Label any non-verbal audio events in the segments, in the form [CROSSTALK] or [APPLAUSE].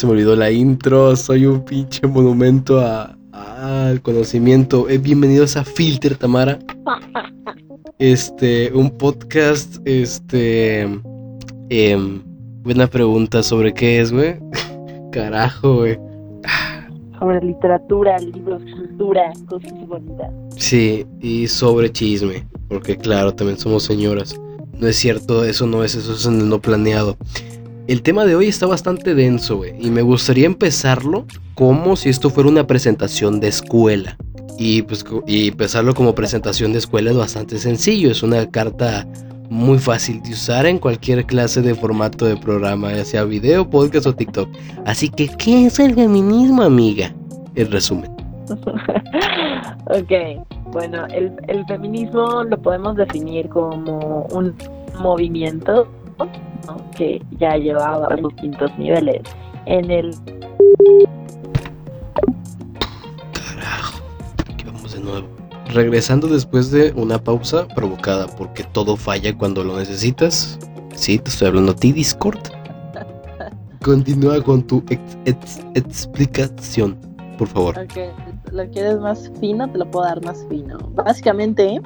Se me olvidó la intro. Soy un pinche monumento al conocimiento. Eh, bienvenidos a Filter, Tamara. Este, un podcast, este... Eh, buena pregunta, ¿sobre qué es, güey? [LAUGHS] Carajo, güey. Sobre literatura, libros, cultura, cosas bonitas. Sí, y sobre chisme, porque claro, también somos señoras. No es cierto, eso no es, eso es en el no planeado. El tema de hoy está bastante denso, güey, y me gustaría empezarlo como si esto fuera una presentación de escuela. Y pues y empezarlo como presentación de escuela es bastante sencillo, es una carta muy fácil de usar en cualquier clase de formato de programa, ya sea video, podcast o TikTok. Así que, ¿qué es el feminismo, amiga? El resumen. [LAUGHS] ok, bueno, el, el feminismo lo podemos definir como un movimiento que ya llevaba distintos niveles. En el... Carajo, aquí vamos de nuevo. Regresando después de una pausa provocada porque todo falla cuando lo necesitas. Sí, te estoy hablando a ti, Discord. [LAUGHS] Continúa con tu explicación, por favor. Okay. ¿Lo quieres más fino? Te lo puedo dar más fino. Básicamente,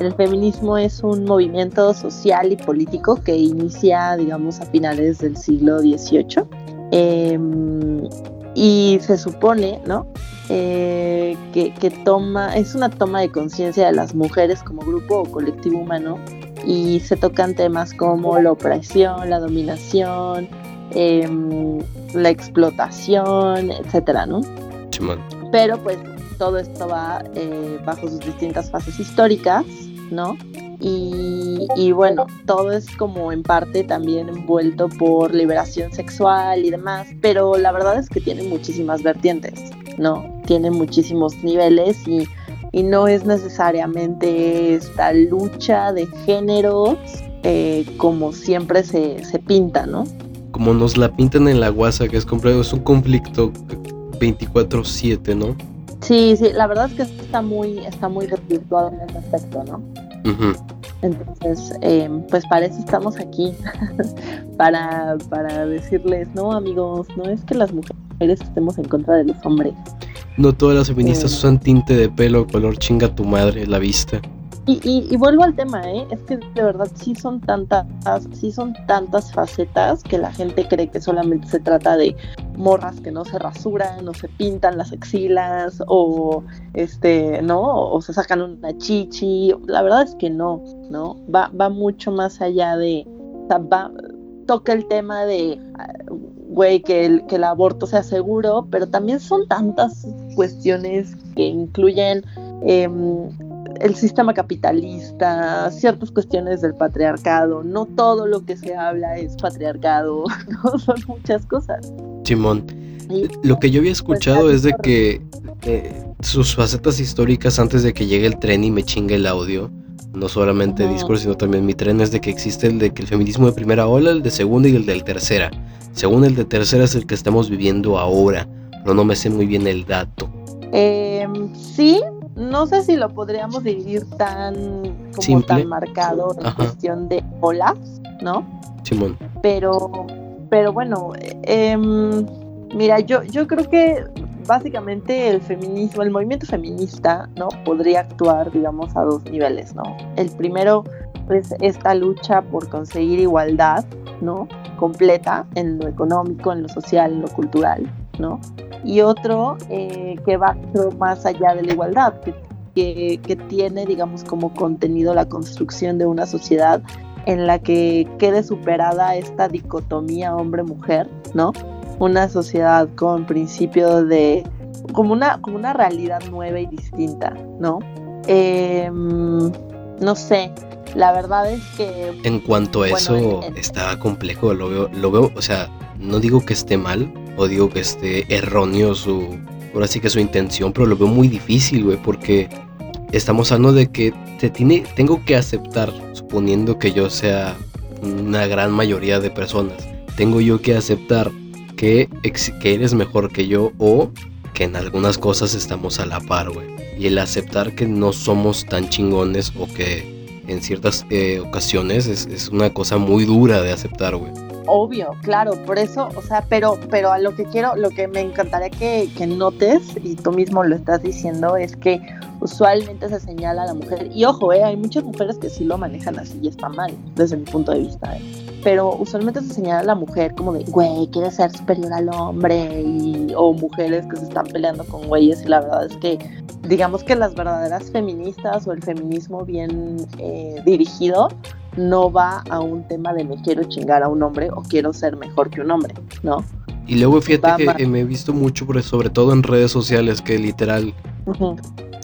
el feminismo es un movimiento social y político que inicia, digamos, a finales del siglo XVIII. Em, y se supone, ¿no? Eh, que, toma, es una toma de conciencia de las mujeres como grupo o colectivo humano y se tocan temas como la opresión, la dominación, em, la explotación, etcétera, ¿no? Pero pues todo esto va eh, bajo sus distintas fases históricas, ¿no? Y, bueno, todo es como en parte también envuelto por liberación sexual y demás, pero la verdad es que tiene muchísimas vertientes, ¿no? Tiene muchísimos niveles y, no es necesariamente esta lucha de géneros eh, como siempre se, se pinta, ¿no? Como nos la pintan en la guasa, que es, es un conflicto 24/7, ¿no? Sí, sí, la verdad es que está muy, está muy desvirtuado en ese aspecto, ¿no? Entonces, eh, pues para eso estamos aquí, [LAUGHS] para, para decirles, no amigos, no es que las mujeres estemos en contra de los hombres. No todas las feministas usan tinte de pelo color chinga tu madre la vista. Y, vuelvo al tema, ¿eh? es que de verdad sí son tantas, sí son tantas facetas que la gente cree que solamente se trata de morras que no se rasuran, o se pintan las axilas, o este, ¿no? O se sacan una chichi. La verdad es que no, ¿no? Va, va mucho más allá de. va, toca el tema de güey, que el, que el aborto sea seguro, pero también son tantas cuestiones que incluyen em, el sistema capitalista, ciertas cuestiones del patriarcado. No todo lo que se habla es patriarcado, [LAUGHS] ¿no? son muchas cosas. Simón, lo que yo había pues, escuchado es de que eh, sus facetas históricas antes de que llegue el tren y me chingue el audio, no solamente Discord, sino también mi tren, es de que existe el de que el feminismo de primera ola, el de segunda y el de tercera. Según el de tercera es el que estamos viviendo ahora, pero no me sé muy bien el dato. Eh, sí, no sé si lo podríamos dividir tan como tan marcado en cuestión de olas, ¿no? Simón. Pero, pero bueno, em, mira, yo, yo creo que básicamente el feminismo, el movimiento feminista, ¿no? Podría actuar, digamos, a dos niveles, ¿no? El primero es esta lucha por conseguir igualdad, ¿no? Completa en lo económico, en lo social, en lo cultural, ¿no? y otro eh, que va más allá de la igualdad, que, que, tiene, digamos, como contenido la construcción de una sociedad en la que quede superada esta dicotomía hombre-mujer, ¿no? Una sociedad con principios de, como una, como una realidad nueva y distinta, ¿no? Em, no sé, la verdad es que... En cuanto a eso, está complejo, lo veo, lo veo, o sea, no digo que esté mal, o digo que esté erróneo su, ahora sí que su intención, pero lo veo muy difícil, güey, porque estamos hablando de que te tiene, tengo que aceptar, suponiendo que yo sea una gran mayoría de personas, tengo yo que aceptar que, que eres mejor que yo o que en algunas cosas estamos a la par, güey. Y el aceptar que no somos tan chingones o que en ciertas eh, ocasiones es, es, una cosa muy dura de aceptar, güey. Obvio, claro, por eso, o sea, pero, pero a lo que quiero, lo que me encantaría que, que notes, y tú mismo lo estás diciendo, es que usualmente se señala a la mujer, y ojo, eh, hay muchas mujeres que sí lo manejan así y está mal, desde mi punto de vista, eh, pero usualmente se señala a la mujer como de, güey, quiere ser superior al hombre, y, o mujeres que se están peleando con güeyes, y la verdad es que, digamos que las verdaderas feministas o el feminismo bien eh, dirigido, no va a un tema de me quiero chingar a un hombre o quiero ser mejor que un hombre, ¿no? Y luego fíjate que, me he visto mucho, sobre todo en redes sociales, que literal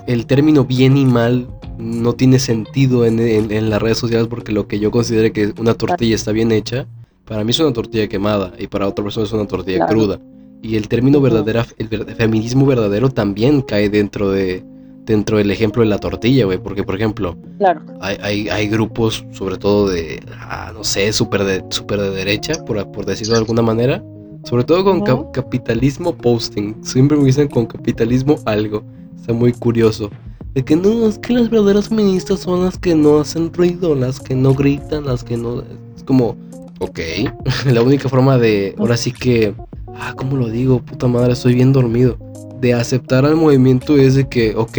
el término bien y mal no tiene sentido en, las redes sociales porque lo que yo considero que una tortilla está bien hecha, para mí es una tortilla quemada y para otra persona es una tortilla cruda. Y el término verdadera, el feminismo verdadero también cae dentro de, dentro del ejemplo de la tortilla, güey. Porque, por ejemplo, claro. hay, hay, grupos, sobre todo de, ah, no sé, súper de, super de derecha, por, por decirlo de alguna manera. Sobre todo con capitalismo posting. Siempre me dicen con capitalismo algo. Está muy curioso. De que no, es que las verdaderas feministas son las que no hacen ruido, las que no gritan, las que no... Es como, ok. [LAUGHS] la única forma de, ahora sí que... Ah, ¿cómo lo digo? Puta madre, estoy bien dormido de aceptar al movimiento es de que, ok,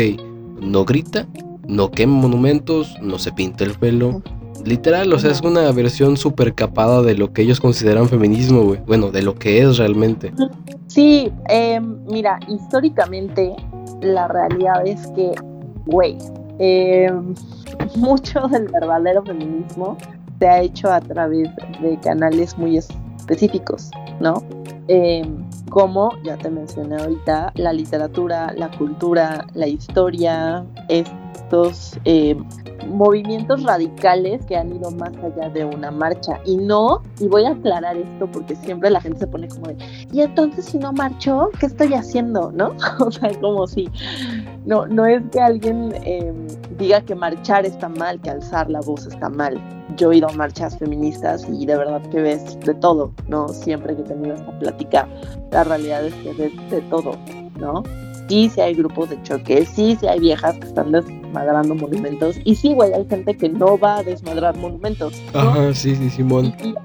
no grita, no quema monumentos, no se pinta el pelo. Literal, o sea, es una versión súper capada de lo que ellos consideran feminismo, güey. Bueno, de lo que es realmente. Sí, em, mira, históricamente la realidad es que, güey, em, [LAUGHS] mucho del verdadero feminismo se ha hecho a través de canales muy específicos, ¿no? Em, como ya te mencioné ahorita, la literatura, la cultura, la historia, estos eh, movimientos radicales que han ido más allá de una marcha. Y no, y voy a aclarar esto porque siempre la gente se pone como de, y entonces si no marcho, ¿qué estoy haciendo? ¿No? [LAUGHS] o sea, como si, no, no es que alguien em, diga que marchar está mal, que alzar la voz está mal yo he ido a marchas feministas y de verdad que ves de todo, ¿no? Siempre que he tenido esta plática, la realidad es que ves de todo, ¿no? Sí, sí hay grupos de choque, sí, sí hay viejas que están desmadrando monumentos y sí, güey, hay gente que no va a desmadrar monumentos. Ajá, sí, sí, Simón. Y,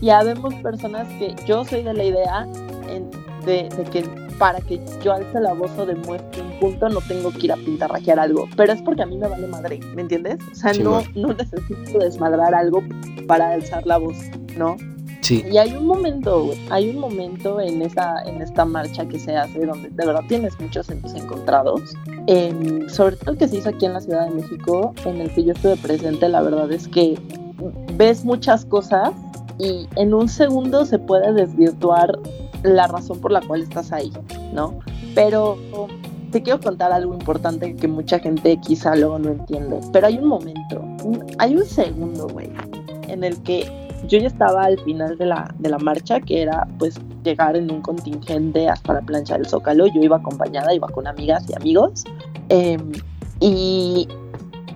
ya vemos personas que yo soy de la idea de, de que para que yo alce la voz o demuestre un punto, no tengo que ir a pintarrajear algo. Pero es porque a mí me vale madre, ¿me entiendes? O sea, no, no necesito desmadrar algo para alzar la voz, ¿no? Sí. Y hay un momento, hay un momento en esa, en esta marcha que se hace donde de verdad tienes muchos encontrados. sobre todo el que se hizo aquí en la Ciudad de México, en el que yo estuve presente, la verdad es que ves muchas cosas y en un segundo se puede desvirtuar la razón por la cual estás ahí, ¿no? Pero te quiero contar algo importante que mucha gente quizá luego no entiende. Pero hay un momento, hay un segundo, güey, en el que yo ya estaba al final de la, de la marcha, que era pues llegar en un contingente hasta la plancha del Zócalo. Yo iba acompañada, iba con amigas y amigos. Em, y,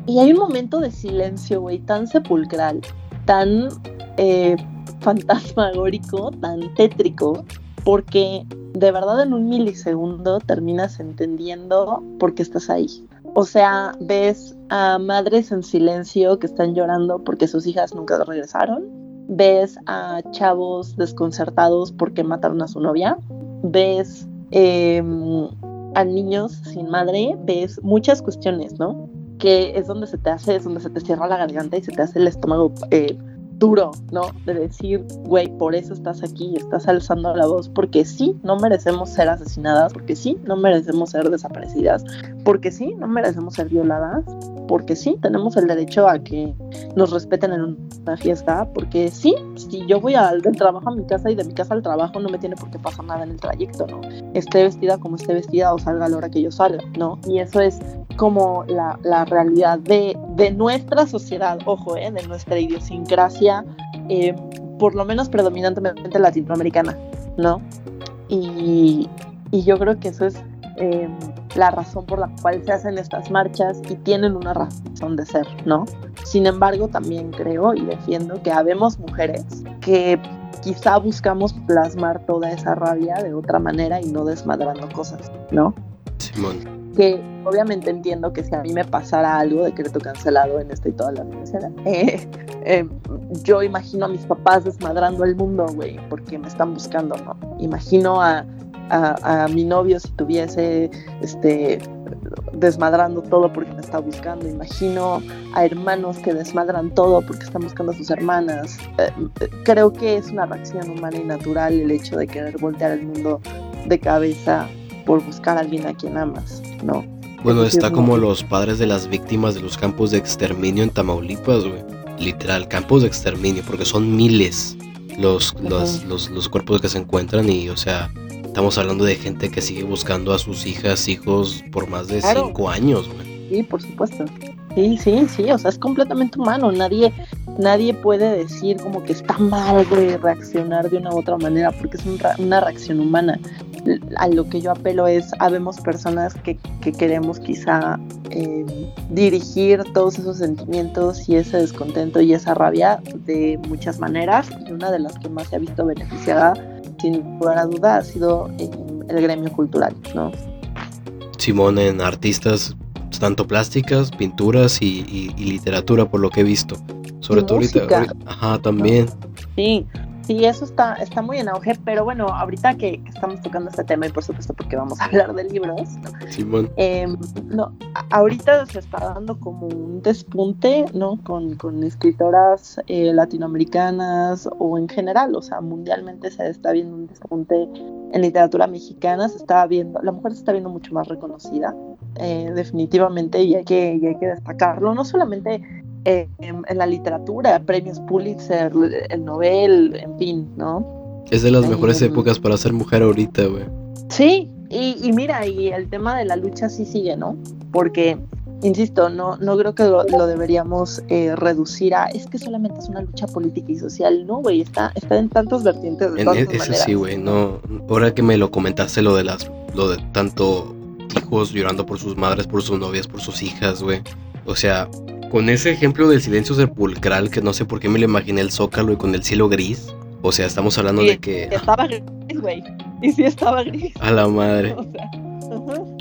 y hay un momento de silencio, güey, tan sepulcral, tan eh, [LAUGHS] fantasmagórico, tan tétrico, porque de verdad en un milisegundo terminas entendiendo por qué estás ahí. O sea, ves a madres en silencio que están llorando porque sus hijas nunca regresaron. Ves a chavos desconcertados porque mataron a su novia. Ves em, a niños sin madre. Ves muchas cuestiones, ¿no? Que es donde se te hace, es donde se te cierra la garganta y se te hace el estómago eh, duro, ¿no? De decir, güey, por eso estás aquí, estás alzando la voz, porque sí, no merecemos ser asesinadas, porque sí, no merecemos ser desaparecidas, porque sí, no merecemos ser violadas, porque sí, tenemos el derecho a que nos respeten en una fiesta, porque sí, si yo voy al, del trabajo a mi casa y de mi casa al trabajo no me tiene por qué pasar nada en el trayecto, ¿no? Esté vestida como esté vestida o salga a la hora que yo salga, ¿no? Y eso es como la, realidad de, nuestra sociedad, ojo, ¿eh? de nuestra idiosincrasia, eh, por lo menos predominantemente latinoamericana, ¿no? Y, yo creo que eso es eh, la razón por la cual se hacen estas marchas y tienen una razón de ser, ¿no? Sin embargo, también creo y defiendo que habemos mujeres que quizá buscamos plasmar toda esa rabia de otra manera y no desmadrando cosas, ¿no? Simón. Que obviamente entiendo que si a mí me pasara algo, decreto cancelado en esta y toda la universidad, [LAUGHS] eh, eh, yo imagino a mis papás desmadrando el mundo, güey, porque me están buscando, ¿no? Imagino a, a, mi novio si tuviese, este, desmadrando todo porque me está buscando. Imagino a hermanos que desmadran todo porque están buscando a sus hermanas. Eh, creo que es una reacción humana y natural el hecho de querer voltear el mundo de cabeza por buscar a alguien a quien amas, ¿no? Bueno, está como los padres de las víctimas de los campos de exterminio en Tamaulipas, güey. Literal, campos de exterminio, porque son miles los, los, los, los cuerpos que se encuentran y, o sea, estamos hablando de gente que sigue buscando a sus hijas, hijos por más de cinco años, güey. Sí, por supuesto. Sí, sí, sí, o sea, es completamente humano. Nadie, nadie puede decir como que está mal, güey, reaccionar de una u otra manera, porque es una reacción humana. A lo que yo apelo es, habemos personas que, queremos quizá em, dirigir todos esos sentimientos y ese descontento y esa rabia de muchas maneras, y una de las que más se ha visto beneficiada, sin lugar a duda, ha sido el gremio cultural, ¿no? Simón, en artistas tanto plásticas, pinturas y, literatura, por lo que he visto. Sobre todo ahorita, Ajá, también. Sí, sí, eso está, está muy en auge, pero bueno, ahorita que, estamos tocando este tema y por supuesto porque vamos a [LAUGHS] hablar de libros, Simón. Em, no, ahorita se está dando como un despunte, ¿no? Con, escritoras eh, latinoamericanas o en general, o sea, mundialmente se está viendo un despunte en literatura mexicana, se está viendo, la mujer se está viendo mucho más reconocida, eh, definitivamente, y hay, que, hay que destacarlo, no solamente eh, en, la literatura, premios Pulitzer, el Nobel, en fin, ¿no? Es de las mejores em, épocas para ser mujer ahorita, güey. Sí, y, mira, y el tema de la lucha sí sigue, ¿no? Porque, insisto, no, no creo que lo, deberíamos eh, reducir a, es que solamente es una lucha política y social, ¿no, güey? Está, está en tantos vertientes. De en e, ese sí, güey, no. Ahora que me lo comentaste lo de las, lo de tanto hijos llorando por sus madres, por sus novias, por sus hijas, güey. O sea, con ese ejemplo del silencio sepulcral, que no sé por qué me lo imaginé el zócalo y con el cielo gris. O sea, estamos hablando de que. Estaba gris, güey. Y sí estaba gris. A la madre. [LAUGHS]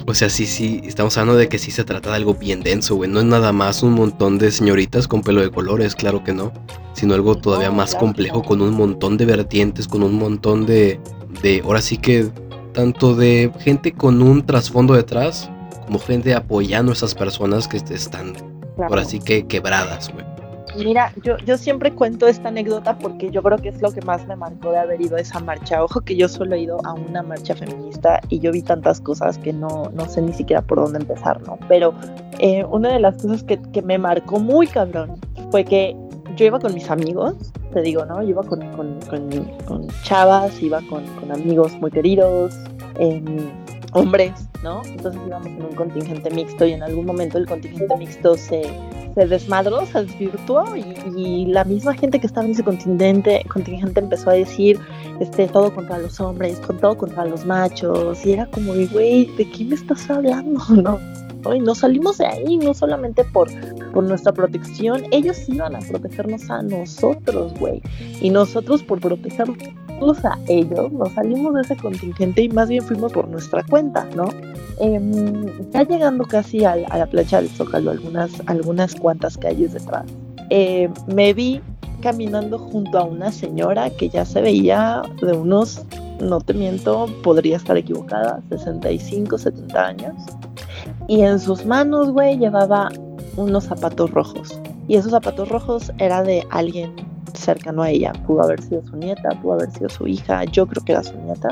O sea, sí, sí, estamos hablando de que sí se trata de algo bien denso, güey. No es nada más un montón de señoritas con pelo de colores, claro que no. Sino algo todavía más complejo, con un montón de vertientes, con un montón de. de ahora sí que tanto de gente con un trasfondo detrás, como gente apoyando a esas personas que están ahora sí que quebradas, güey. Mira, yo, yo siempre cuento esta anécdota porque yo creo que es lo que más me marcó de haber ido a esa marcha. Ojo que yo solo he ido a una marcha feminista y yo vi tantas cosas que no, no sé ni siquiera por dónde empezar, ¿no? Pero eh, una de las cosas que, que, me marcó muy cabrón fue que yo iba con mis amigos, te digo, ¿no? Yo iba con, con, con, chavas, iba con, amigos muy queridos, eh, hombres, ¿no? Entonces íbamos en un contingente mixto y en algún momento el contingente mixto se, se desmadró, se desvirtuó y, la misma gente que estaba en ese contingente, contingente empezó a decir este, todo contra los hombres, todo contra los machos y era como, güey, ¿de qué me estás hablando? [LAUGHS] ¿No? Y nos salimos de ahí no solamente por, por nuestra protección, ellos iban a protegernos a nosotros, güey. Y nosotros por protegerlos a ellos, nos salimos de ese contingente y más bien fuimos por nuestra cuenta, ¿no? Em, ya llegando casi a, la plancha del Zócalo, algunas, algunas cuantas calles detrás, eh, me vi caminando junto a una señora que ya se veía de unos, no te miento, podría estar equivocada, 65, 70 años. Y en sus manos, güey, llevaba unos zapatos rojos. Y esos zapatos rojos era de alguien cercano a ella. Pudo haber sido su nieta, pudo haber sido su hija, yo creo que era su nieta.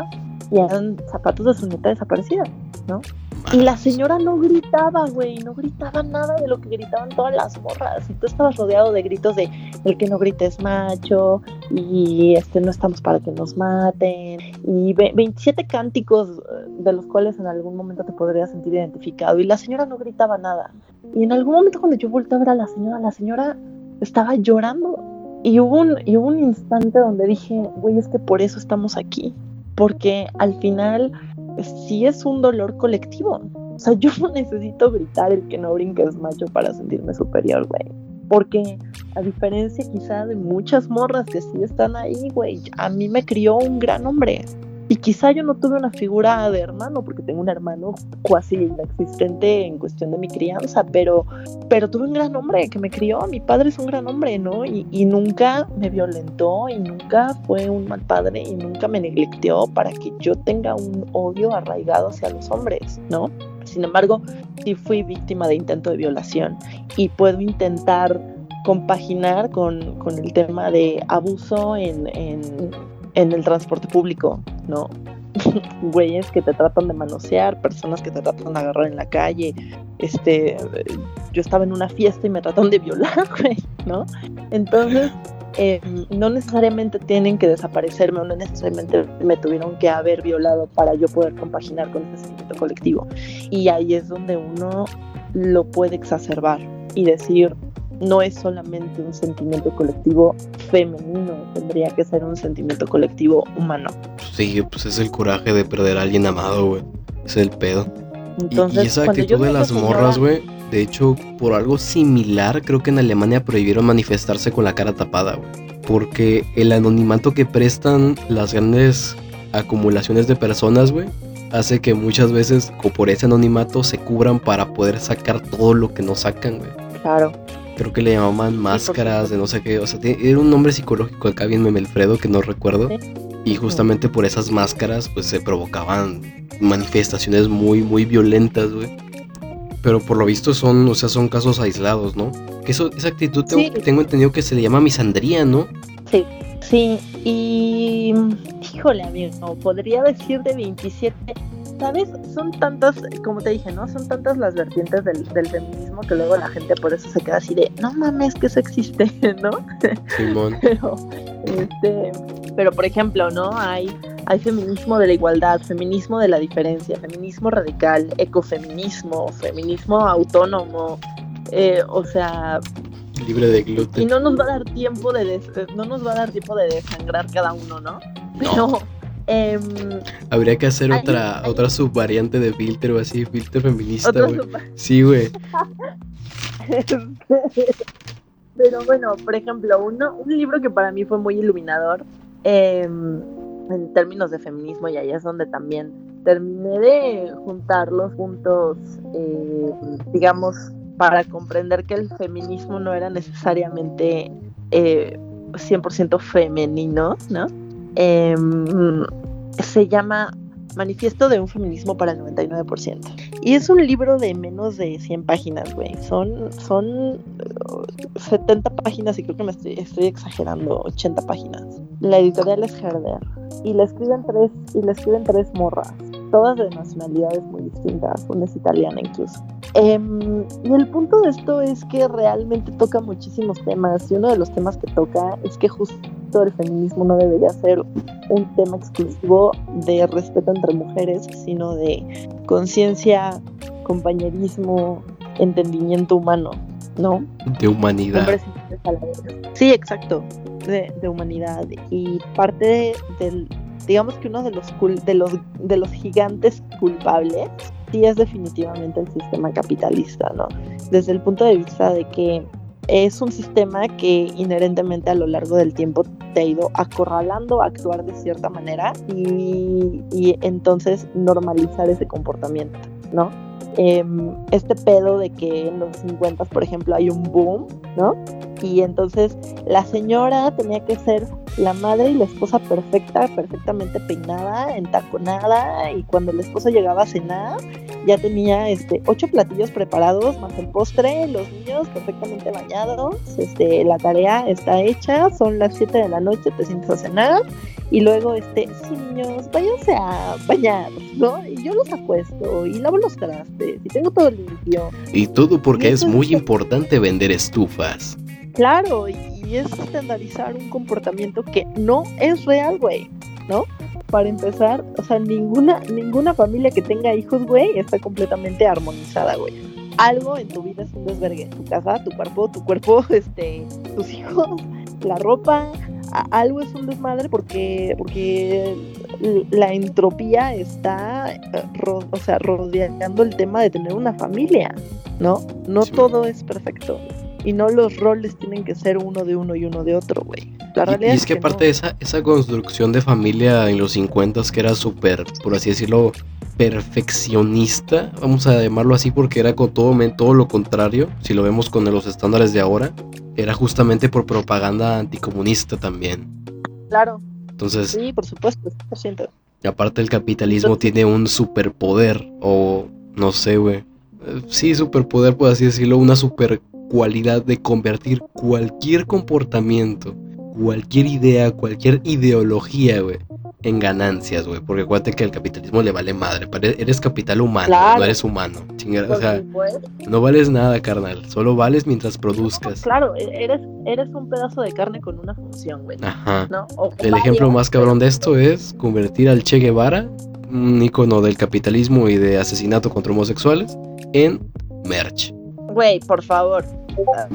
Y eran zapatos de su nieta desaparecida, ¿no? Y la señora no gritaba, güey, no gritaba nada de lo que gritaban todas las morras. Y tú estabas rodeado de gritos de el que no grite es macho, y este no estamos para que nos maten, y 27 cánticos eh, de los cuales en algún momento te podrías sentir identificado. Y la señora no gritaba nada. Y en algún momento cuando yo volteé a ver a la señora, la señora estaba llorando. Y hubo un, y hubo un instante donde dije, güey, es que por eso estamos aquí. Porque al final sí es un dolor colectivo. O sea, yo [LAUGHS] no necesito gritar el que no brinque es macho para sentirme superior, güey. Porque a diferencia quizá de muchas morras que sí están ahí, güey, a mí me crió un gran hombre. Y quizá yo no tuve una figura de hermano, porque tengo un hermano casi inexistente en cuestión de mi crianza, pero, pero tuve un gran hombre que me crió. Mi padre es un gran hombre, ¿no? Y, y nunca me violentó y nunca fue un mal padre y nunca me neglecteó para que yo tenga un odio arraigado hacia los hombres, ¿no? Sin embargo, sí fui víctima de intento de violación y puedo intentar compaginar con, con el tema de abuso en, en, en el transporte público, ¿no? [LAUGHS] güeyes que te tratan de manosear, personas que te tratan de agarrar en la calle. Este, yo estaba en una fiesta y me trataron de violar, [LAUGHS] güey, ¿no? Entonces, eh, no necesariamente tienen que desaparecerme no necesariamente me tuvieron que haber violado para yo poder compaginar con ese sentimiento colectivo. Y ahí es donde uno lo puede exacerbar y decir, no es solamente un sentimiento colectivo femenino, tendría que ser un sentimiento colectivo humano. Sí, pues es el coraje de perder a alguien amado, güey. Es el pedo. Entonces, y, esa actitud de las morras, güey. De hecho, por algo similar, creo que en Alemania prohibieron manifestarse con la cara tapada, güey. Porque el anonimato que prestan las grandes acumulaciones de personas, güey, hace que muchas veces, por ese anonimato, se cubran para poder sacar todo lo que no sacan, güey. Claro creo que le llamaban máscaras de no sé qué, o sea, era un nombre psicológico acá bien Memelfredo que no recuerdo. Y justamente por esas máscaras pues se provocaban manifestaciones muy muy violentas, güey. Pero por lo visto son, o sea, son casos aislados, ¿no? Que eso, esa actitud tengo, entendido que se le llama misandría, ¿no? Sí, sí. Y híjole, amigo, podría decir de 27 ¿sabes? Son tantas, como te dije, ¿no? Son tantas las vertientes del, feminismo que luego la gente por eso se queda así de, no mames, que eso existe, [LAUGHS] ¿no? Simón. pero, este, pero, por ejemplo, ¿no? Hay, hay feminismo de la igualdad, feminismo de la diferencia, feminismo radical, ecofeminismo, feminismo autónomo, eh, o sea... Libre de gluten. Y no nos va a dar tiempo de, no nos va a dar tiempo de desangrar cada uno, ¿no? Pero... Em, Habría que hacer otra otra subvariante de filtro o así, filtro feminista, güey. Sí, güey. [LAUGHS] Pero bueno, por ejemplo, uno, un libro que para mí fue muy iluminador em, en términos de feminismo, y ahí es donde también terminé de juntar los puntos, eh, digamos, para comprender que el feminismo no era necesariamente eh, 100% femenino, ¿no? Em, se llama Manifiesto de un feminismo para el 99%. Y es un libro de menos de 100 páginas, güey. Son, son 70 uh, páginas y creo que me estoy, estoy exagerando, 80 páginas. La editorial es Herder. Y le escriben tres, y le escriben tres morras todas de nacionalidades muy distintas, una es italiana incluso. Em, y el punto de esto es que realmente toca muchísimos temas y uno de los temas que toca es que justo el feminismo no debería ser un tema exclusivo de respeto entre mujeres, sino de conciencia, compañerismo, entendimiento humano, ¿no? De humanidad. Sí, exacto, de, de humanidad. Y parte del digamos que uno de los, de los, de los gigantes culpables sí es definitivamente el sistema capitalista, ¿no? Desde el punto de vista de que es un sistema que inherentemente a lo largo del tiempo te ha ido acorralando a actuar de cierta manera y, y entonces normalizar ese comportamiento, ¿no? Em, este pedo de que en los 50, por ejemplo, hay un boom, ¿no? Y entonces la señora tenía que ser la madre y la esposa perfecta, perfectamente peinada, entaconada, y cuando el esposo llegaba a cenar, ya tenía este ocho platillos preparados, más el postre, los niños perfectamente bañados, este, la tarea está hecha, son las 7 de la noche, te sientes a cenar, y luego este, sí niños, váyanse a bañar, ¿no? Y yo los acuesto y lavo los trastes y tengo todo limpio. Y todo porque es muy importante vender estufas. Claro, y es estandarizar un comportamiento que no es real, güey, ¿no? Para empezar, o sea, ninguna, ninguna familia que tenga hijos, güey, está completamente armonizada, güey. Algo en tu vida es un desvergue. Tu casa, tu cuerpo, tu cuerpo, [LAUGHS] este, tus hijos, la ropa, algo es un desmadre porque, porque la entropía está eh, o sea, rodeando el tema de tener una familia, ¿no? No todo es perfecto. Y no los roles tienen que ser uno de uno y uno de otro, güey. La Y, realidad y es que no. aparte de esa, esa construcción de familia en los 50 que era súper, por así decirlo, perfeccionista, vamos a llamarlo así porque era con todo, todo lo contrario, si lo vemos con los estándares de ahora, era justamente por propaganda anticomunista también. Claro, Entonces, sí, por supuesto, 100%. aparte el capitalismo tiene un superpoder, o no sé, güey. Eh, Sí, superpoder, por así decirlo, una super cualidad de convertir cualquier comportamiento, cualquier idea, cualquier ideología, güey, en ganancias, güey. Porque acuérdate que al capitalismo le vale madre. Eres capital humano, Claro. no eres humano. Chingada, o sea, no vales nada, carnal. Solo vales mientras produzcas. Claro, e- eres, eres un pedazo de carne con una función, güey. Ajá. El ejemplo más cabrón de esto es convertir al Che Guevara, un icono del capitalismo y de asesinato contra homosexuales, en merch. Güey, por favor. Ah,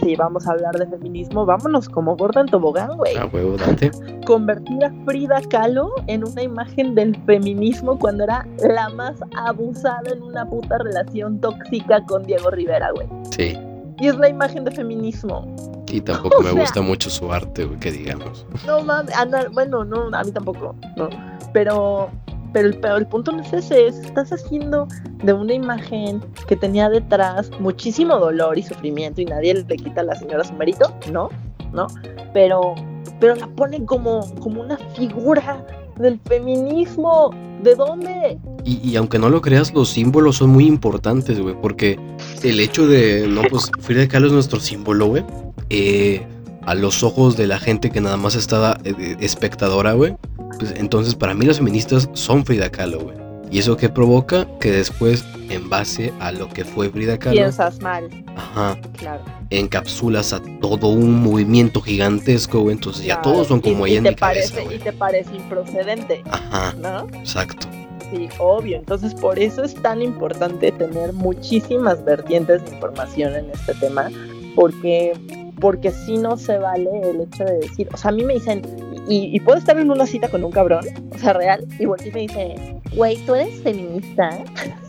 Si vamos a hablar de feminismo, vámonos como gorda en tobogán, güey. A huevo, date. Convertir a Frida Kahlo en una imagen del feminismo cuando era la más abusada en una puta relación tóxica con Diego Rivera, güey. Sí. Y es la imagen de feminismo. Y tampoco [LAUGHS] O me sea- gusta mucho su arte, güey, que digamos. No mames, bueno, no, a mí tampoco, no. Pero, pero, el, pero el punto no es ese, es estás haciendo de una imagen que tenía detrás muchísimo dolor y sufrimiento y nadie le quita a la señora su mérito, ¿no? ¿No? Pero, pero la ponen como, como una figura del feminismo. ¿De dónde? Y, y aunque no lo creas, los símbolos son muy importantes, güey, porque el hecho de, no, pues Frida Kahlo es nuestro símbolo, güey. eh, a los ojos de la gente que nada más está eh, eh, espectadora, güey. Pues entonces para mí las feministas son Frida Kahlo, güey. Y eso que provoca que después, en base a lo que fue Frida Kahlo, Piensas mal, ajá, claro. encapsulas a todo un movimiento gigantesco, güey. Entonces ya todos son como y, ella y en te mi parece, güey. Y te parece improcedente, Ajá, ¿no? exacto. Sí, obvio. Entonces, por eso es tan importante tener muchísimas vertientes de información en este tema, porque, porque si no se vale el hecho de decir, o sea, a mí me dicen, y, y puedo estar en una cita con un cabrón, o sea, real, y voltea y me dice, güey, tú eres feminista,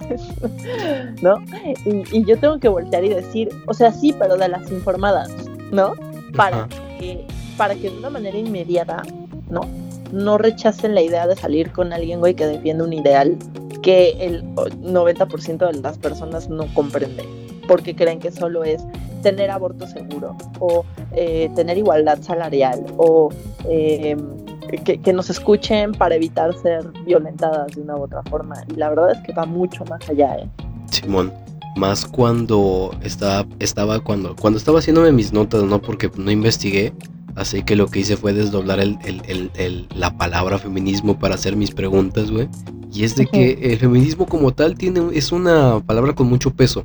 [LAUGHS] ¿no? Y, y yo tengo que voltear y decir, o sea, sí, pero de las informadas, ¿no? Para que, para que de una manera inmediata, ¿no? No rechacen la idea de salir con alguien, güey, que defiende un ideal que el 90% de las personas no comprende, porque creen que solo es tener aborto seguro o eh, tener igualdad salarial o eh, que, que nos escuchen para evitar ser violentadas de una u otra forma. Y la verdad es que va mucho más allá, ¿eh? Simón, más cuando estaba, estaba cuando, cuando estaba haciéndome mis notas, ¿no? Porque no investigué, así que lo que hice fue desdoblar el, el- el- el- la palabra feminismo para hacer mis preguntas, güey. Y es de que el feminismo como tal tiene, es una palabra con mucho peso,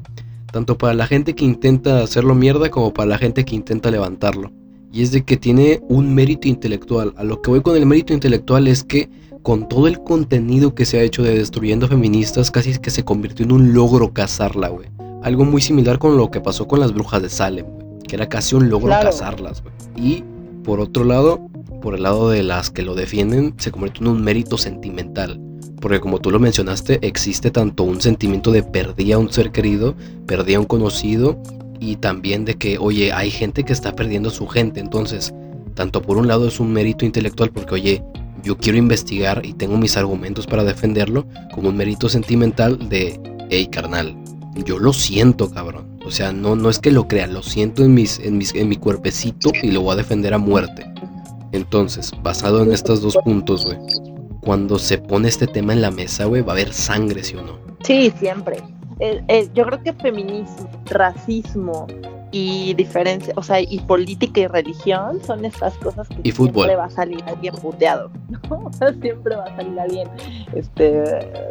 tanto para la gente que intenta hacerlo mierda como para la gente que intenta levantarlo. Y es de que tiene un mérito intelectual. A lo que voy con el mérito intelectual es que con todo el contenido que se ha hecho de Destruyendo Feministas, casi que se convirtió en un logro cazarla, güey. Algo muy similar con lo que pasó con las brujas de Salem, güey. Que era casi un logro Claro. cazarlas, güey. Y por otro lado, por el lado de las que lo defienden, se convirtió en un mérito sentimental. Porque como tú lo mencionaste, existe tanto un sentimiento de perdí a un ser querido, perdí a un conocido, y también de que, oye, hay gente que está perdiendo a su gente. Entonces, tanto por un lado es un mérito intelectual porque, oye, yo quiero investigar y tengo mis argumentos para defenderlo, como un mérito sentimental de, hey, carnal, yo lo siento, cabrón. O sea, no, no es que lo crea, lo siento en, mis, en, mis, en mi cuerpecito y lo voy a defender a muerte. Entonces, basado en estos dos puntos, güey, cuando se pone este tema en la mesa, güey, va a haber sangre, ¿sí o no? Sí, siempre. Eh, eh, yo creo que feminismo, racismo y diferencia, o sea, y política y religión son estas cosas que Y fútbol. siempre va a salir alguien puteado, [LAUGHS] ¿no? Siempre va a salir alguien este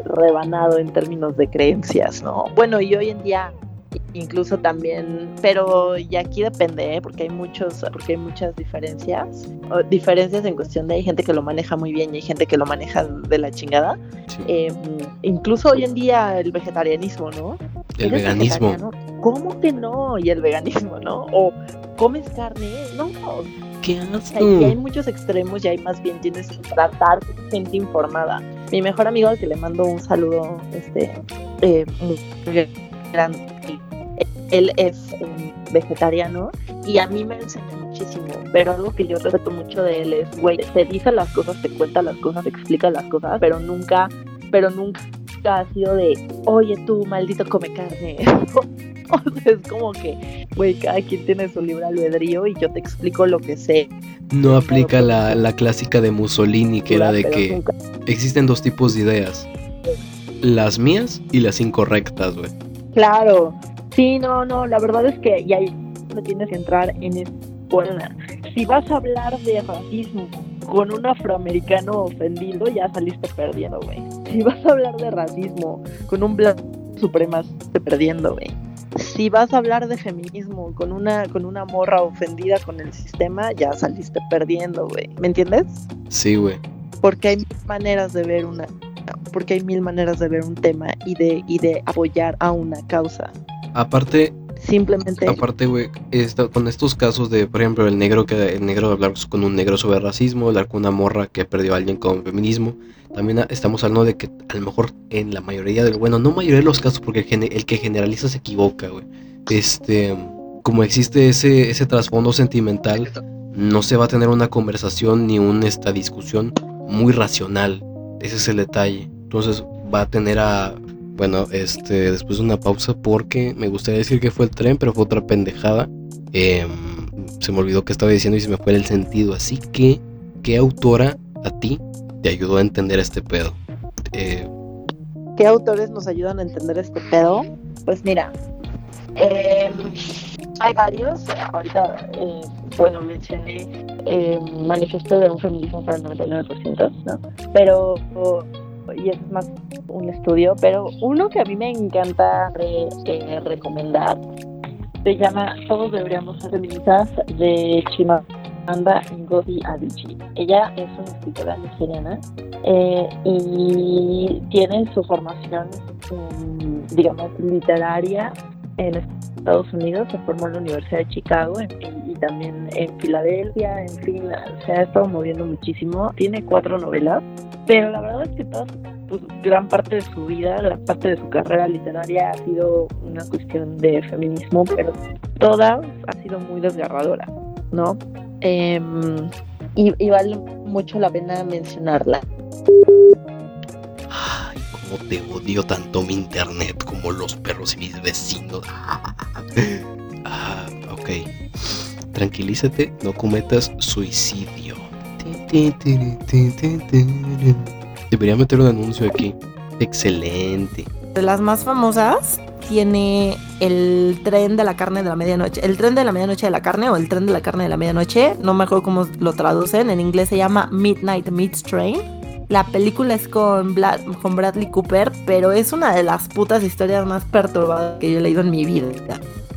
rebanado en términos de creencias, ¿no? Bueno, y hoy en día incluso también, pero y aquí depende, ¿eh? porque hay muchos, porque hay muchas diferencias, o diferencias en cuestión de hay gente que lo maneja muy bien y hay gente que lo maneja de la chingada. Sí. Eh, incluso hoy en día el vegetarianismo, ¿no? el ¿Eres veganismo. vegetariano? ¿Cómo que no? Y el veganismo, ¿no? O comes carne, no. ¿Qué sea, y hay muchos extremos y ahí más bien tienes que tratar gente informada. Mi mejor amigo al que le mando un saludo, este, eh, muy grande, él es vegetariano y a mí me enseñó muchísimo, pero algo que yo respeto mucho de él es, güey, te dice las cosas, te cuenta las cosas, te explica las cosas, pero nunca, pero nunca ha sido de, oye tú, maldito come carne. [LAUGHS] o sea, es como que, güey, cada quien tiene su libre albedrío y yo te explico lo que sé. No aplica la, la clásica de Mussolini, que era de que existen dos tipos de ideas. Las mías y las incorrectas, güey. Claro. Sí, no, no, la verdad es que ya no tienes que entrar en escuela. Si vas a hablar de racismo con un afroamericano ofendido, ya saliste perdiendo, güey. Si vas a hablar de racismo con un blanco supremacista, perdiendo, güey. Si vas a hablar de feminismo con una, con una morra ofendida con el sistema, ya saliste perdiendo, güey. ¿Me entiendes? Sí, güey. Porque hay mil maneras de ver una, porque hay mil maneras de ver un tema y de, y de apoyar a una causa. Aparte, Simplemente. aparte, güey, esta- con estos casos de, por ejemplo, el negro que el negro hablar con un negro sobre racismo, hablar con una morra que perdió a alguien con feminismo, también estamos hablando de que a lo mejor en la mayoría del, bueno, no mayoría de los casos, porque el que generaliza se equivoca, güey. Este, como existe ese, ese trasfondo sentimental, no se va a tener una conversación ni una esta discusión muy racional. Ese es el detalle. Entonces va a tener a, bueno, este, después de una pausa, porque me gustaría decir que fue el tren, pero fue otra pendejada. Em, se me olvidó que estaba diciendo y se me fue el sentido. Así que, ¿qué autora a ti te ayudó a entender este pedo? Eh, ¿Qué autores nos ayudan a entender este pedo? Pues mira, eh, hay varios. Ahorita, eh, bueno, mencioné eh, Manifiesto de un feminismo para el 99%, ¿no? Pero, y es más un estudio, pero uno que a mí me encanta eh, recomendar se llama Todos deberíamos ser feministas de Chimamanda Ngozi Adichie. Ella es una escritora nigeriana eh, y tiene su formación, mm, digamos, literaria en Estados Unidos, se formó en la Universidad de Chicago y también en Filadelfia, en fin, se ha estado moviendo muchísimo. Tiene cuatro novelas, pero la verdad es que todas, pues, gran parte de su vida, gran parte de su carrera literaria ha sido una cuestión de feminismo, pero todas ha sido muy desgarradora, ¿no? Em, y, y vale mucho la pena mencionarla. Ay, cómo te odio tanto mi internet como los perros y mis vecinos. [LAUGHS] Ah, ok. Tranquilízate, no cometas suicidio. Debería meter un anuncio aquí. Excelente. De las más famosas tiene el tren de la carne de la medianoche. El tren de la medianoche de la carne o el tren de la carne de la medianoche. No me acuerdo cómo lo traducen. En inglés se llama Midnight Meats Train. La película es con, Bla- con Bradley Cooper, pero es una de las putas historias más perturbadas que yo he leído en mi vida.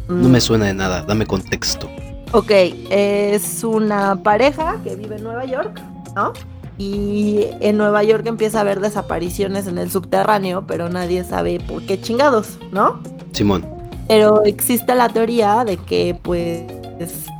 No Mm, me suena de nada, dame contexto. Ok, es una pareja que vive en Nueva York, ¿no? Y en Nueva York empieza a haber desapariciones en el subterráneo, pero nadie sabe por qué chingados, ¿no? Simón, Pero existe la teoría de que pues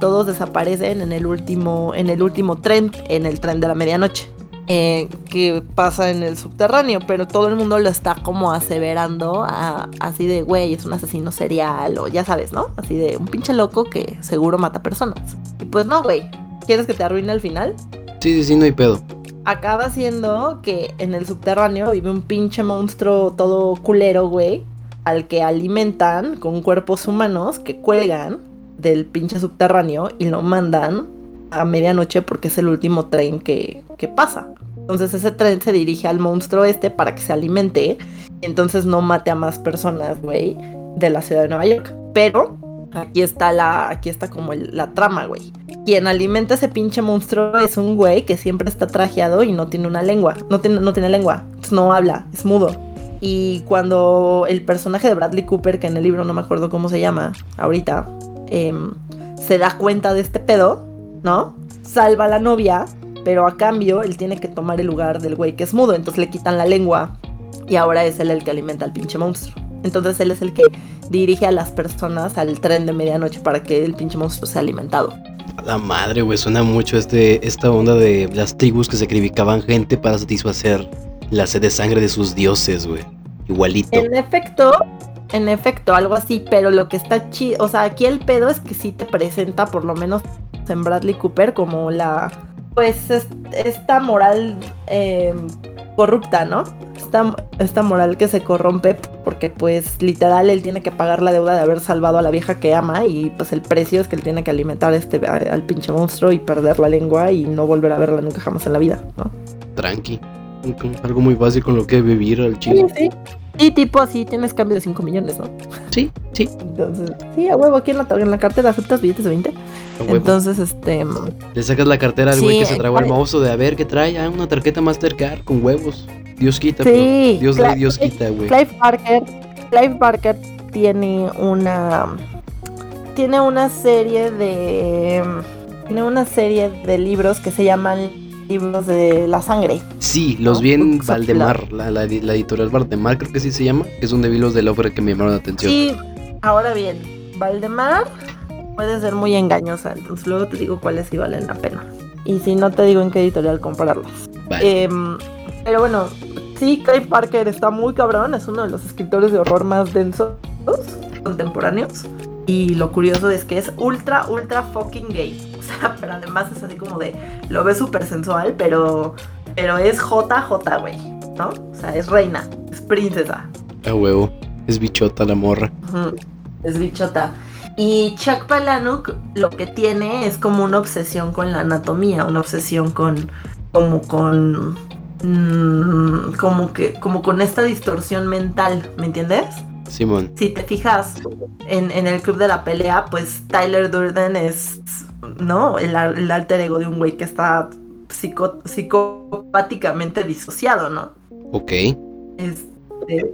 todos desaparecen en el último, en el último tren, en el tren de la medianoche. Eh, que pasa en el subterráneo, pero todo el mundo lo está como aseverando a- así de, güey, es un asesino serial o ya sabes, ¿no? Así de un pinche loco que seguro mata personas. Y pues no, güey, ¿quieres que te arruine el final? sí, sí, sí, no hay pedo. acaba siendo que en el subterráneo vive un pinche monstruo todo culero, güey, al que alimentan con cuerpos humanos que cuelgan del pinche subterráneo y lo mandan a medianoche porque es el último tren que, que pasa. Entonces ese tren se dirige al monstruo este para que se alimente y entonces no mate a más personas, güey, de la ciudad de Nueva York. Pero aquí está la, aquí está como la trama, güey quien alimenta ese pinche monstruo es un güey que siempre está trajeado y no tiene una lengua. No tiene, no tiene lengua. No habla, es mudo. Y cuando el personaje de Bradley Cooper, que en el libro no me acuerdo cómo se llama ahorita, em, se da cuenta de este pedo, ¿no? Salva a la novia, pero a cambio él tiene que tomar el lugar del güey que es mudo. Entonces le quitan la lengua y ahora es él el que alimenta al pinche monstruo. Entonces él es el que dirige a las personas al tren de medianoche para que el pinche monstruo sea alimentado. A la madre, güey, suena mucho este, esta onda de las tribus que sacrificaban gente para satisfacer la sed de sangre de sus dioses, güey. Igualito. En efecto, en efecto, algo así, pero lo que está chido, o sea, aquí el pedo es que sí te presenta, por lo menos en Bradley Cooper, como la, pues, es- esta moral eh, corrupta, ¿no? Esta, esta moral que se corrompe porque, pues, literal, él tiene que pagar la deuda de haber salvado a la vieja que ama y, pues, el precio es que él tiene que alimentar este, a- al pinche monstruo y perder la lengua y no volver a verla nunca jamás en la vida, ¿no? Tranqui. Algo muy básico con lo que vivir al chile. sí. Sí, tipo así, tienes cambio de 5 millones, ¿no? Sí, sí. Entonces, sí, a huevo, aquí en la, en la cartera aceptas billetes de 20. a huevo. Entonces, este. Le sacas la cartera al güey que se tragó el mozo de a ver qué trae. Ah, una tarjeta Mastercard con huevos. Dios quita, Sí, pero Dios y Cla- Dios quita, güey. Clive Barker. Clive Barker tiene una. Tiene una serie de. Tiene una serie de libros que se llaman libros de la sangre. Sí, los ¿no? vi en Valdemar, la, la, la editorial Valdemar, creo que sí se llama, que es donde vi los de Lovre que me llamaron la atención. Sí, ahora bien, Valdemar puede ser muy engañosa, entonces luego te digo cuáles sí valen la pena. Y si no te digo en qué editorial comprarlas. Vale. Em, pero bueno, sí, Clive Parker está muy cabrón, es uno de los escritores de horror más densos contemporáneos. Y lo curioso es que es ultra, ultra fucking gay. Sea, [LAUGHS] pero además es así como de, lo ves súper sensual, pero, pero es JJ, güey, ¿no? O sea, es reina, es princesa. A huevo. Es bichota la morra. Es bichota. Y Chuck Palahniuk lo que tiene es como una obsesión con la anatomía, una obsesión con, como con, mm, como que, como con esta distorsión mental, ¿me entiendes? Simón. Si te fijas en, en el club de la pelea, pues Tyler Durden es, ¿no? El, el alter ego de un güey que está psico- psicopáticamente disociado, ¿no? Ok. Este,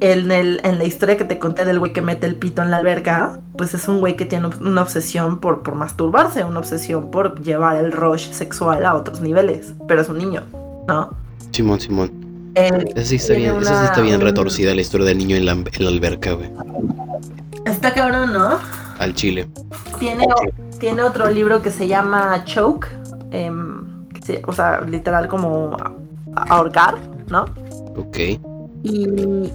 en, el, en la historia que te conté del güey que mete el pito en la alberca, pues es un güey que tiene una obsesión por, por masturbarse, una obsesión por llevar el rush sexual a otros niveles, pero es un niño, ¿no? Simón, Simón. Eh, Esa sí está bien, esa sí está bien retorcida la historia del niño en la, en la alberca, güey. está cabrón, ¿no? Al chile. Tiene, tiene otro libro que se llama Choke, em, se- o sea, literal como ahorcar, ¿no? Ok. Y,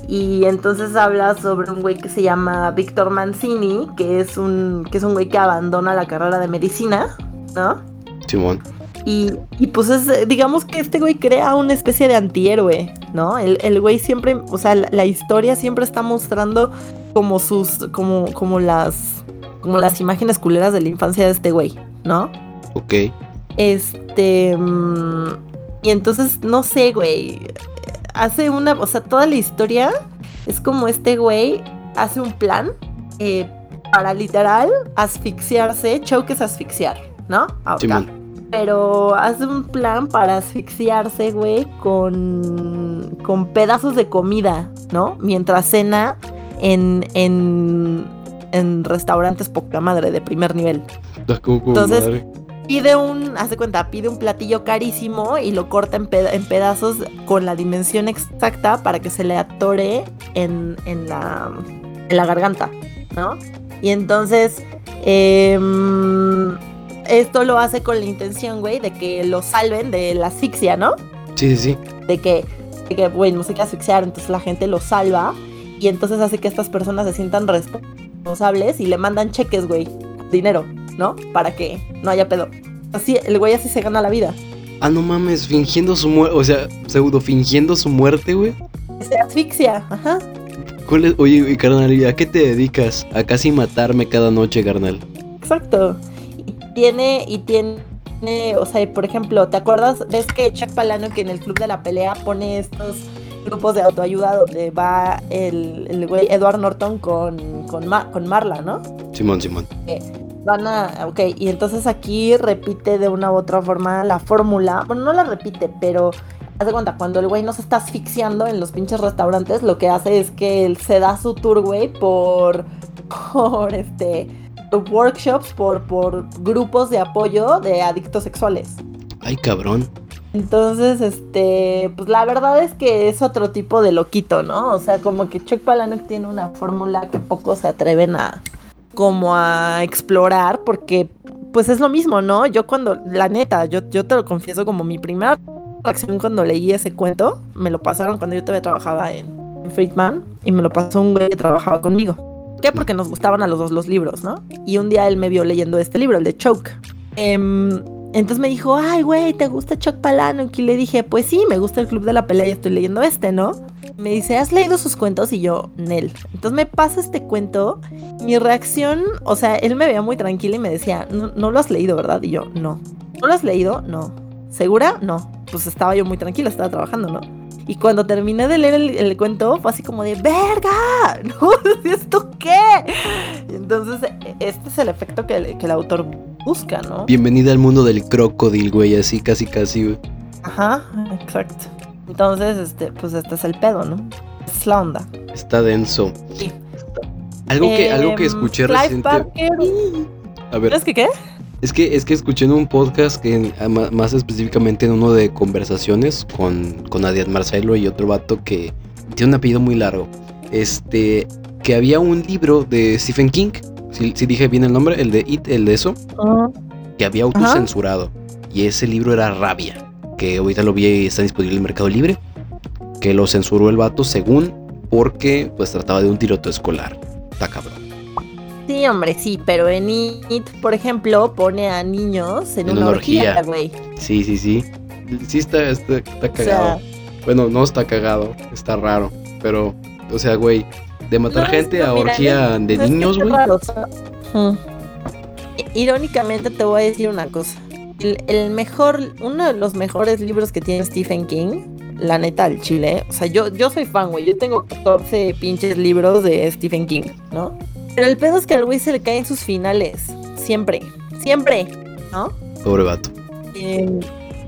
y entonces habla sobre un güey que se llama Víctor Mancini, que es un que es un güey que abandona la carrera de medicina, ¿no? Simón. Y, y pues es, digamos que este güey crea una especie de antihéroe, ¿no? El, el güey siempre, o sea, la, la historia siempre está mostrando como sus, como, como las, como las imágenes culeras de la infancia de este güey, ¿no? Ok. Este. mm, y entonces, no sé, güey. Hace una. O sea, toda la historia es como este güey hace un plan eh, para literal asfixiarse. Choke es asfixiar, ¿no? Ahorcar. Simón. Pero hace un plan para asfixiarse, güey, con, con pedazos de comida, ¿no? Mientras cena en, en, en restaurantes poca madre de primer nivel. Entonces, madre. Pide un, hace cuenta, pide un platillo carísimo y lo corta en, peda- en pedazos con la dimensión exacta para que se le atore en, en la, en la garganta, ¿no? Y entonces, em, esto lo hace con la intención, güey, de que lo salven de la asfixia, ¿no? Sí, sí, sí. de que, de que, güey, no sé qué asfixiar, entonces la gente lo salva y entonces hace que estas personas se sientan responsables y le mandan cheques, güey, dinero, ¿no? Para que no haya pedo. Así, el güey así se gana la vida. Ah, no mames, fingiendo su muerte, o sea, pseudo fingiendo su muerte, güey. Se asfixia, ajá. ¿Cuál es? Oye, carnal, ¿y a qué te dedicas? A casi matarme cada noche, carnal. Exacto. Y tiene, y tiene, o sea, por ejemplo, ¿te acuerdas? ¿Ves que Chuck Palahniuk que en el club de la pelea pone estos grupos de autoayuda donde va el, el güey Edward Norton con, con, Ma- con Marla, ¿no? Simón, Simón. Van a, ok, y entonces aquí repite de una u otra forma la fórmula. Bueno, no la repite, pero haz de cuenta, cuando el güey no se está asfixiando en los pinches restaurantes, lo que hace es que él se da su tour, güey, por, [LAUGHS] por este, workshops, por, por grupos de apoyo de adictos sexuales. Ay, cabrón. Entonces, este, pues la verdad es que es otro tipo de loquito, ¿no? O sea, como que Chuck Palahniuk tiene una fórmula que pocos se atreven a, como a explorar, porque, pues es lo mismo, ¿no? Yo cuando, la neta, yo, yo te lo confieso como mi primera reacción cuando leí ese cuento, me lo pasaron cuando yo todavía trabajaba en, Friedman y me lo pasó un güey que trabajaba conmigo. ¿Qué? Porque nos gustaban a los dos los libros, ¿no? Y un día él me vio leyendo este libro, el de Choke. Em, entonces me dijo, ay, güey, ¿te gusta Chuck Palahniuk? Y le dije, pues sí, me gusta el Club de la Pelea y estoy leyendo este, ¿no? Me dice, ¿has leído sus cuentos? Y yo, Nel. Entonces me pasa este cuento. Mi reacción, o sea, él me veía muy tranquila y me decía, no, no lo has leído, ¿verdad? Y yo, no. ¿No lo has leído? No. ¿Segura? No. Pues estaba yo muy tranquila, estaba trabajando, ¿no? Y cuando terminé de leer el, cuento, fue así como de ¡Verga! [LAUGHS] ¿No? ¿Esto qué? Y entonces, este es el efecto que el autor busca, ¿no? Bienvenida al mundo del crocodil, güey, así casi casi, güey. Ajá, exacto. Entonces, este, pues este es el pedo, ¿no? Es la onda. Está denso. Sí. Algo que, algo que em, escuché reciente. A ver. ¿Es que qué? Es que, es que escuché en un podcast que más específicamente en uno de conversaciones con, con Adiad Marcelo y otro vato que tiene un apellido muy largo. Este, que había un libro de Stephen King, si, dije bien el nombre, el de It, el de eso, que había autocensurado. Y ese libro era Rabia, que ahorita lo vi y está disponible en el Mercado Libre, que lo censuró el vato según porque pues trataba de un tiroteo escolar. Está cabrón. Sí, hombre, sí, pero en It, por ejemplo, pone a niños en, una, orgía, güey. Sí, sí, sí. Sí está, está, cagado. bueno, no está cagado, está raro, pero, o sea, güey, de matar gente a orgía de niños, güey. Irónicamente te voy a decir una cosa. El, mejor, uno de los mejores libros que tiene Stephen King, la neta, el chile. O sea, yo, yo soy fan, güey. Yo tengo 14 pinches libros de Stephen King, ¿no? Pero el pedo es que al güey se le caen sus finales. Siempre. Siempre. ¿No? Pobre vato. Eh,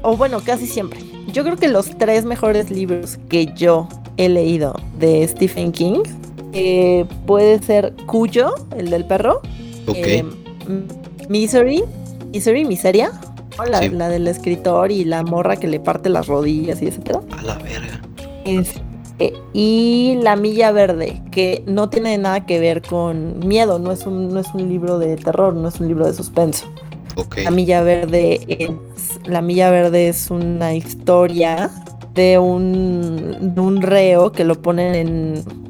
o bueno, casi siempre. Yo creo que los tres mejores libros que yo he leído de Stephen King eh, puede ser Cuyo, el del perro. Ok. Eh, Misery. Misery, Miseria. La, la, del escritor y la morra que le parte las rodillas y ese pedo. A la verga. Es, eh, y La Milla Verde, que no tiene nada que ver con miedo, no es un, no es un libro de terror, no es un libro de suspenso. La Milla Verde es, La Milla Verde es una historia de un, un reo que lo ponen en,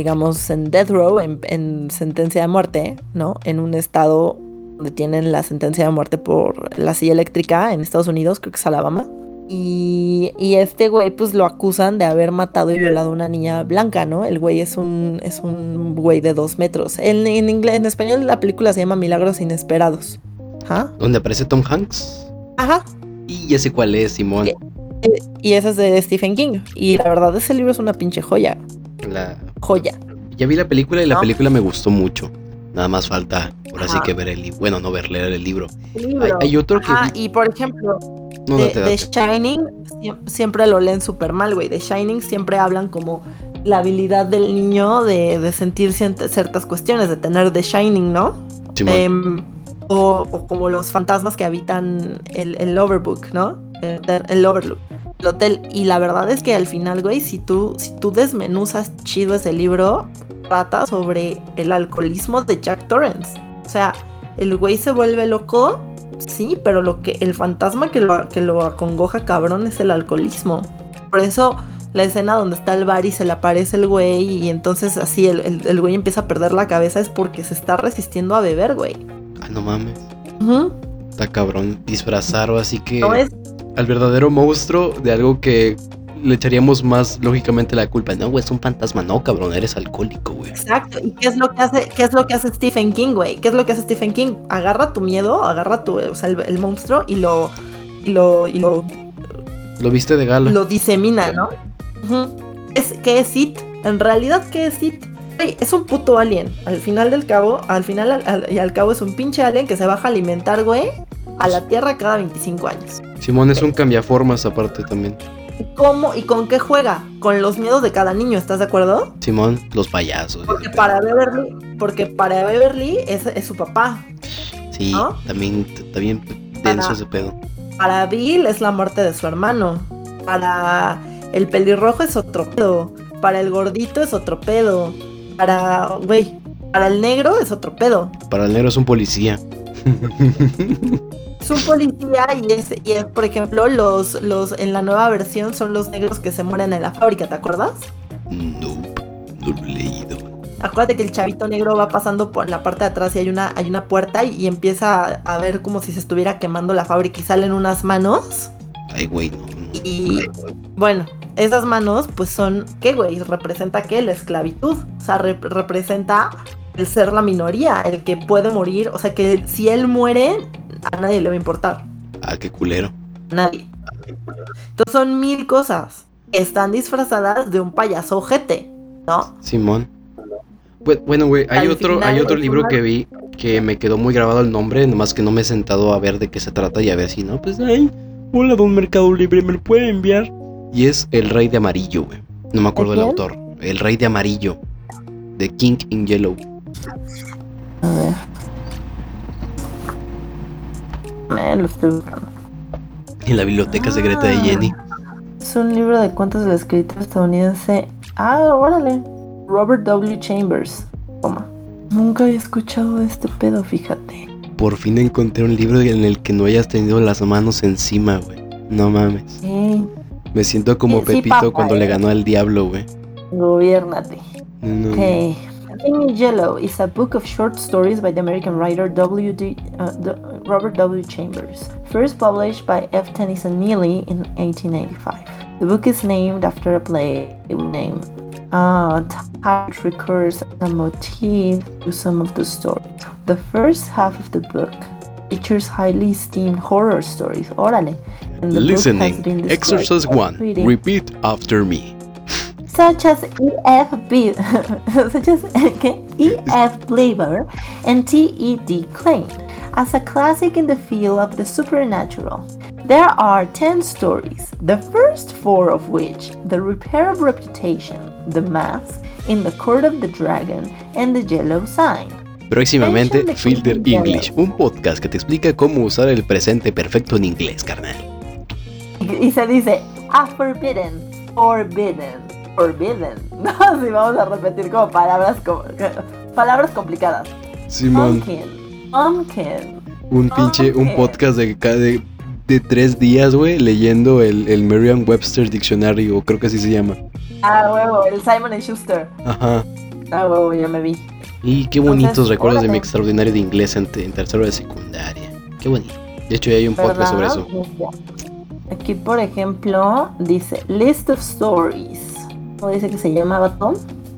digamos, en death row, en, en, sentencia de muerte, ¿no? En un estado donde tienen la sentencia de muerte por la silla eléctrica en Estados Unidos, creo que es Alabama. Y, este güey, pues lo acusan de haber matado y violado a una niña blanca, ¿no? El güey es un, es un güey de dos metros. En, en, inglés, en español la película se llama Milagros Inesperados. ¿Ah? ¿Dónde aparece Tom Hanks? Ajá. Y ya sé cuál es, Simón. Y, y ese es de Stephen King. Y la verdad, ese libro es una pinche joya. La joya. Ya vi la película y la película me gustó mucho. Nada más falta, por así que ver el libro. Bueno, no ver, leer el libro. Hay, otro que. Ah, y por ejemplo, de, Shining siempre lo leen súper mal, güey. De Shining siempre hablan como la habilidad del niño de, sentir ciertas cuestiones, de tener The Shining, ¿no? Em, o, como los fantasmas que habitan el, el Overbook, ¿no? El, Overlook. El hotel. Y la verdad es que al final, güey, si tú, si tú desmenuzas chido ese libro, trata sobre el alcoholismo de Jack Torrance. O sea, el güey se vuelve loco Sí, pero lo que el fantasma que lo, que lo acongoja cabrón es el alcoholismo. Por eso la escena donde está el bar y se le aparece el güey y entonces así el, güey empieza a perder la cabeza es porque se está resistiendo a beber, güey. Ah, no mames. Está cabrón disfrazar o así que... Al verdadero monstruo de algo que le echaríamos más lógicamente la culpa. No, güey, es un fantasma. No, cabrón, eres alcohólico, güey. Exacto. ¿Y qué es lo que hace, qué es lo que hace Stephen King, güey? ¿Qué es lo que hace Stephen King? Agarra tu miedo, agarra tu, o sea, el, monstruo y lo, y lo, y lo, lo viste de gala. Lo disemina, ¿no? es, ¿Qué es It? En realidad, ¿qué es It? es un puto alien. Al final del cabo, al final y al cabo es un pinche alien que se baja a alimentar, güey, a la Tierra cada 25 años. Simón es un cambiaformas aparte también cómo y con qué juega, con los miedos de cada niño, ¿estás de acuerdo? Simón, los payasos. Porque para Beverly, porque para Beverly es, su papá. Sí, también, también denso ese pedo. Para Bill es la muerte de su hermano. Para el pelirrojo es otro pedo. Para el gordito es otro pedo. Para, güey, para el negro es otro pedo. Para el negro es un policía. [LAUGHS] es un policía y es, y es, por ejemplo, los, los en la nueva versión son los negros que se mueren en la fábrica, ¿te acuerdas? todo lo leído. Acuérdate que el chavito negro va pasando por la parte de atrás y hay una, hay una puerta y, y empieza a, a ver como si se estuviera quemando la fábrica y salen unas manos. Ay, güey, no. no. Y bueno, esas manos pues son, ¿qué güey? ¿Representa qué? La esclavitud. O sea, rep- representa el ser la minoría, el que puede morir. O sea, que si él muere, a nadie le va a importar. Ah, qué culero. Nadie. Entonces son mil cosas. Están disfrazadas de un payaso ojete, ¿no? Simón. Bu- Bueno, güey, hay Al otro, hay otro libro final- que vi que me quedó muy grabado el nombre, nomás que no me he sentado a ver de qué se trata y a ver si no, pues ay, hola don Mercado Libre, ¿me lo puede enviar? Y es El Rey de Amarillo, güey. No me acuerdo del autor. El Rey de Amarillo. De King in Yellow. A ver. Me lo estoy buscando. En la biblioteca secreta de Jenny. Es un libro de cuentos del escritor estadounidense. Ah, órale. Robert W. Chambers. Toma. Nunca había escuchado de este pedo, fíjate. Por fin encontré un libro en el que no hayas tenido las manos encima, güey. No mames. Eh, Me siento como Sí, sí, Pepito papá, cuando le eh. ganó al diablo, güey. gobiernate. No. King in Yellow is a book of short stories by the American writer W. D, uh, Robert W. Chambers, first published by F. Tennyson Neely in 1885. The book is named after a play name. Uh, type recurs as a motif to some of the stories. The first half of the book features highly esteemed horror stories. Órale. and the book has been Listening. Exercise 1. Repeat after me. Such as E.F. [LAUGHS] such as okay, E.F. Blaber and T.E.D. Klein, as a classic in the field of the supernatural. There are 10 stories, the first four of which, The Repair of Reputation, The Mask, In the Court of the Dragon, and The Yellow Sign. Próximamente, Filter English, un podcast que te explica cómo usar el presente perfecto en inglés, carnal. Y, y se dice, a forbidden, forbidden, forbidden. [LAUGHS] No, si vamos a repetir como palabras, como, [LAUGHS] palabras complicadas. Simón, Pumpkin. Pumpkin. un pinche, un podcast de cada de, de tres días, güey, leyendo el, el Merriam-Webster Dictionary, o creo que así se llama. Ah, huevo, el Simon and Schuster. Ajá. Ah, huevo, ya me vi. Y qué bonitos Entonces, recuerdos de mi extraordinario de inglés en, en tercero de secundaria. Qué bonito. De hecho, ya hay un podcast sobre eso. Aquí, por ejemplo, dice List of Stories. ¿Cómo dice que se llamaba Tom?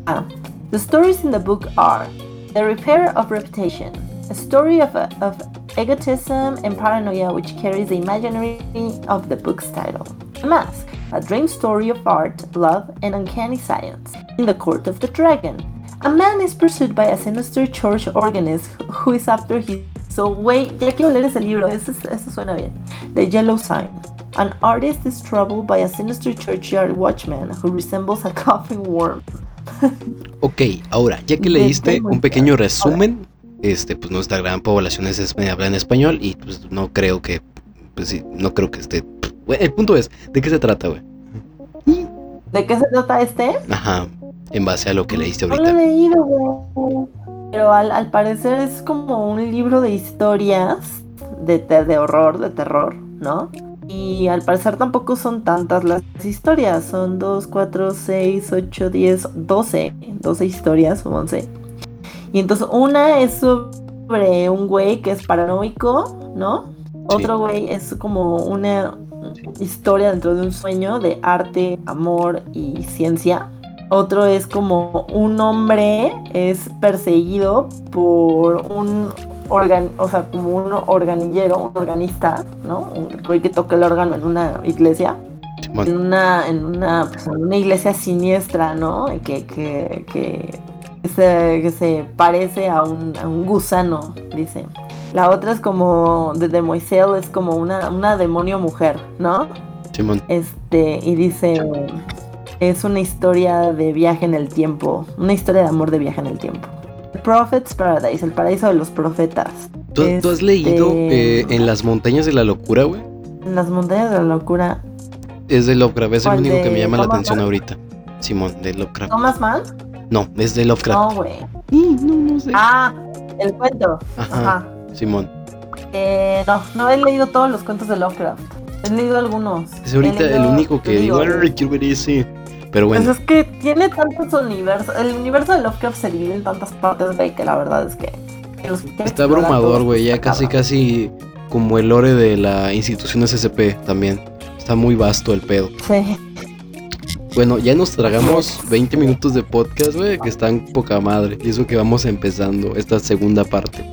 Ah. The stories in the book are The Repair of Reputation, a story of, of egotism and paranoia which carries the imaginary of the book's title. The Mask, a dream story of art, love, and uncanny science. In the Court of the Dragon, a man is pursued by a sinister church organist who is after his soul. Wait, ya quiero leer ese libro, eso, eso suena bien. The Yellow Sign. An artist is troubled by a sinister churchyard watchman who resembles a coughing worm. [LAUGHS] Ok, ahora, ya que leíste un pequeño resumen, este, pues nuestra gran población es, habla en español y pues no creo que, pues sí, no creo que esté. Bueno, el punto es, ¿de qué se trata, güey? ¿De qué se trata este? Ajá, en base a lo que leíste No lo he ahorita. leído, güey. Pero al, al parecer es como un libro de historias de, de horror, de terror, ¿no? Y al parecer tampoco son tantas las historias. Son 2, 4, 6, 8, 10, 12. 12 historias o 11. Y entonces una es sobre un güey que es paranoico, ¿no? Otro güey es como una historia dentro de un sueño de arte, amor y ciencia. Otro es como un hombre es perseguido por un organ, o sea, como un organillero, un organista, ¿no? Un que toca el órgano en una iglesia, Simón. en una, en una, pues, en una iglesia siniestra, ¿no? Que, que, que, se, que se parece a un, a un gusano, dice. La otra es como de The Moiselle, es como una, una demonio mujer, ¿no? Simón. Este, y dice, es una historia de viaje en el tiempo, una historia de amor de viaje en el tiempo. Prophet's Paradise, el paraíso de los profetas. ¿Tú, tú has leído Este- eh, En las montañas de la locura, güey? En las montañas de la locura. Es de Lovecraft, es el ¿Cuál, único que me llama la atención Mann? ahorita. Simón, de Lovecraft. ¿Thomas Mann? No, es de No, Lovecraft. güey. Sí, no, no sé. Ah, el cuento. Ajá, Ajá. Simón. Eh, no, no he leído todos los cuentos de Lovecraft. He leído algunos. Es ahorita el leído- único que digo, digo, "Ay, quiero ver ese. Pero Pues bueno, es que tiene tantos universos. El universo de Lovecraft se divide en tantas partes, güey, que la verdad es que. está abrumador, güey. Ya casi, casi como el lore de la institución SCP también. Está muy vasto el pedo. Sí. Bueno, ya nos tragamos 20 minutos de podcast, güey, que están poca madre. Y eso que vamos empezando esta segunda parte.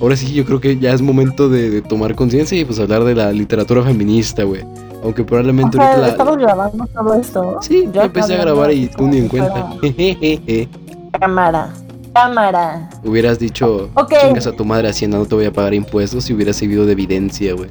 Ahora sí, yo creo que ya es momento de, de tomar conciencia y pues hablar de la literatura feminista, güey. Aunque O probablemente sea, ahorita la... estamos grabando todo esto. Sí, Yo empecé a grabar y tú ni en si cuenta. [LAUGHS] Cámara. Cámara. hubieras dicho, Ok. chingas a tu madre Hacienda, no te voy a pagar impuestos y hubieras servido de evidencia, güey.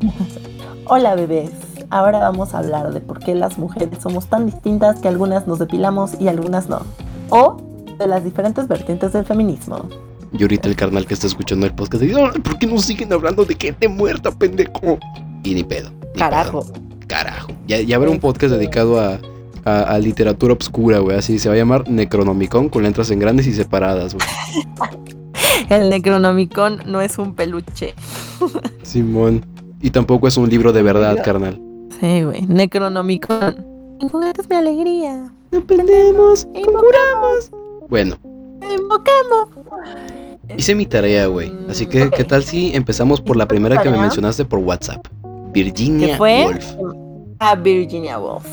[LAUGHS] Hola bebés, ahora vamos a hablar de por qué las mujeres somos tan distintas que algunas nos depilamos y algunas no. O de las diferentes vertientes del feminismo. Y ahorita el carnal que está escuchando el podcast dice, "Ay, ¿por qué no siguen hablando de gente muerta, pendejo? Y ni pedo. ni Carajo. pedo. Carajo. Ya, ya habrá un podcast dedicado a, a- a literatura obscura, güey. Así se va a llamar Necronomicon con letras en grandes y separadas, güey. [LAUGHS] El Necronomicon no es un peluche. [LAUGHS] Simón. Y tampoco es un libro de verdad, carnal. Sí, güey, Necronomicon. En juguetes mi alegría. Aprendemos, Invocamos, Bueno, invocamos. hice mi tarea, güey. Así que. ¿qué tal si empezamos por la ¿Hiciste primera que me mencionaste por WhatsApp? ¿Qué Virginia fue? Woolf. A Virginia Woolf.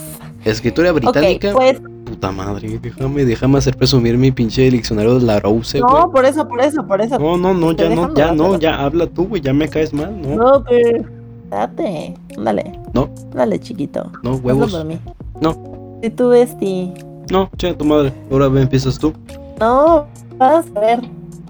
Escritora británica. pues Puta madre, déjame, déjame hacer presumir mi pinche diccionario de la Rose, no, por eso, por eso, por eso. No, no, no, ya no, ya no, ya habla tú, güey, ya me caes mal, ¿no? No, pero date, dale. No. Dale, chiquito. No, huevos. por mí. No. Si tú Besti. No, che, tu madre. Ahora ve, empiezas tú. No, vas a ver.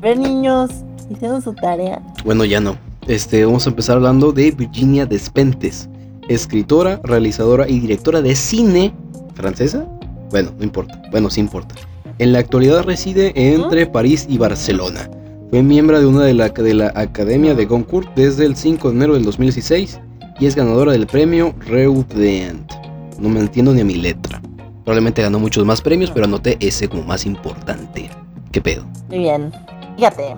Ver niños. Hicieron su tarea. Bueno, ya no. Este, vamos a empezar hablando de Virginia Despentes, escritora, realizadora y directora de cine francesa. Bueno, no importa. Bueno, sí importa. En la actualidad reside entre París y Barcelona. Fue miembro de una de la, de la Academia de Goncourt desde el 5 de enero del 2016 y es ganadora del premio Reudent. No me entiendo ni a mi letra. Probablemente ganó muchos más premios, pero anoté ese como más importante. ¿Qué pedo? Muy bien. Fíjate.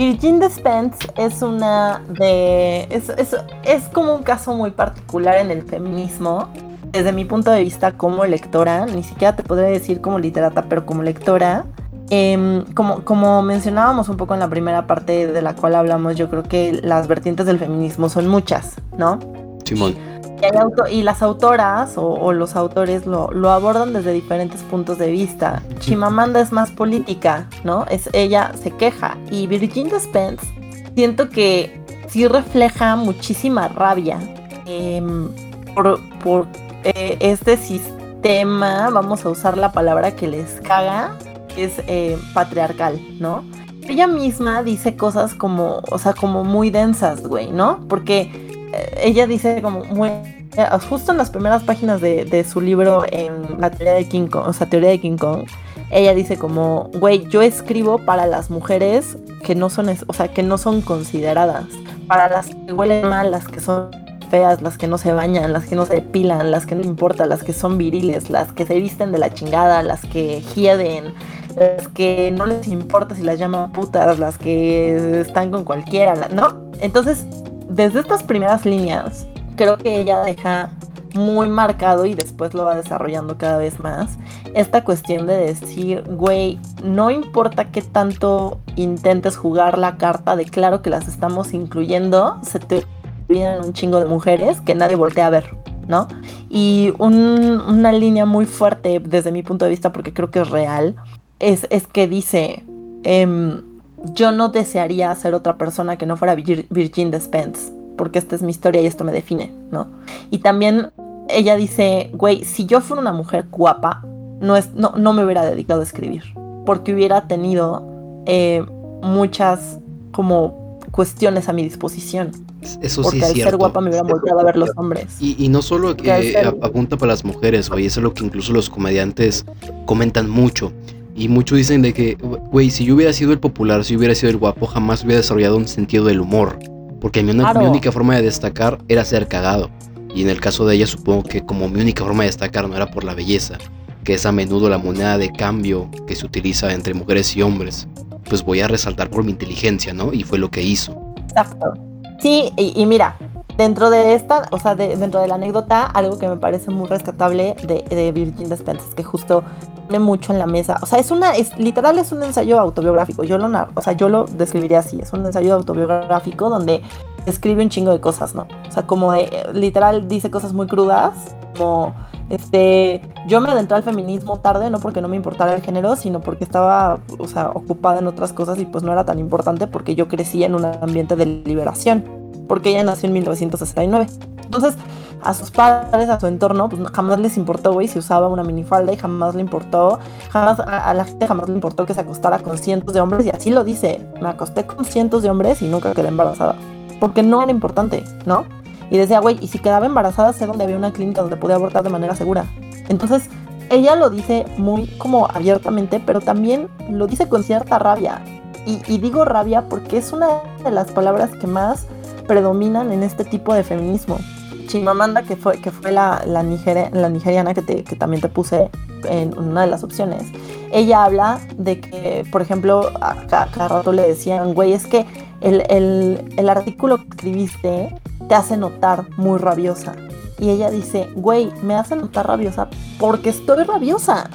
Virgin Despentes es una de. Es, es, es como un caso muy particular en el feminismo. Desde mi punto de vista como lectora, ni siquiera te podría decir como literata, pero como lectora, em, como, como mencionábamos un poco en la primera parte de la cual hablamos, yo creo que las vertientes del feminismo son muchas, ¿no? Simón. Y, hay auto- y las autoras o, o los autores lo, lo abordan desde diferentes puntos de vista. Chimamanda es más política, ¿no? Es ella se queja. Y Virginia Spence siento que sí refleja muchísima rabia em, por, por, eh, este sistema, vamos a usar la palabra que les caga, que es eh, patriarcal, ¿no? Ella misma dice cosas como, o sea, como muy densas, güey, ¿no? Porque ella dice como muy eh, justo en las primeras páginas de, su libro en la teoría de King Kong, o sea, teoría de King Kong, ella dice como, güey, yo escribo para las mujeres que no son, o sea, que no son consideradas, para las que huelen mal, las que son feas, las que no se bañan, las que no se depilan, las que no importa, las que son viriles, las que se visten de la chingada, las que hieden, las que no les importa si las llaman putas, las que están con cualquiera, ¿no? Entonces, desde estas primeras líneas, creo que ella deja muy marcado y después lo va desarrollando cada vez más esta cuestión de decir, güey, no importa qué tanto intentes jugar la carta de claro que las estamos incluyendo, se te olvidan un chingo de mujeres que nadie voltea a ver, ¿no? Y un- una línea muy fuerte desde mi punto de vista, porque creo que es real, es, es que dice, em, yo no desearía ser otra persona que no fuera Vir- Virgin Despentes, porque esta es mi historia y esto me define, ¿no? Y también ella dice, güey, si yo fuera una mujer guapa, no, es, no, no me hubiera dedicado a escribir, porque hubiera tenido eh, muchas como cuestiones a mi disposición, Eso sí porque es al cierto. ser guapa me hubieran volteado a ver los hombres. Y, y no solo Que ser- apunta para las mujeres, güey, eso es lo que incluso los comediantes comentan mucho. Y muchos dicen de que, güey, si yo hubiera sido el popular, si yo hubiera sido el guapo, jamás hubiera desarrollado un sentido del humor. Porque mi, una- Claro. mi única forma de destacar era ser cagado. Y en el caso de ella, supongo que como mi única forma de destacar no era por la belleza, que es a menudo la moneda de cambio que se utiliza entre mujeres y hombres, pues voy a resaltar por mi inteligencia, ¿no? Y fue lo que hizo. Exacto. Sí, y, y mira, Dentro de esta, o sea, de- dentro de la anécdota, algo que me parece muy rescatable de, de Virgin Despentes, que justo pone mucho en la mesa. O sea, es una, es literal es un ensayo autobiográfico. Yo lo, o sea, yo lo describiría así. Es un ensayo autobiográfico donde escribe un chingo de cosas, ¿no? O sea, como de, eh, literal dice cosas muy crudas, como este, yo me adentré al feminismo tarde, no porque no me importara el género, sino porque estaba, o sea, ocupada en otras cosas y pues no era tan importante porque yo crecí en un ambiente de liberación, porque ella nació en 1969. Entonces, a sus padres, a su entorno, pues jamás les importó, güey, si usaba una minifalda y jamás le importó, jamás, a, la gente jamás le importó que se acostara con cientos de hombres y así lo dice, me acosté con cientos de hombres y nunca quedé embarazada, porque no era importante, ¿no? Y decía, güey, y si quedaba embarazada, sé dónde había una clínica donde podía abortar de manera segura. Entonces, ella lo dice muy como abiertamente, pero también lo dice con cierta rabia. Y, y digo rabia porque es una de las palabras que más predominan en este tipo de feminismo. Chimamanda, que fue, que fue la, la, nigeria- la nigeriana que, te- que también te puse en una de las opciones, ella habla de que, por ejemplo, a ca- cada, rato le decían, güey, es que el, el- el artículo que escribiste te hace notar muy rabiosa. Y ella dice, güey, me hace notar rabiosa porque estoy rabiosa.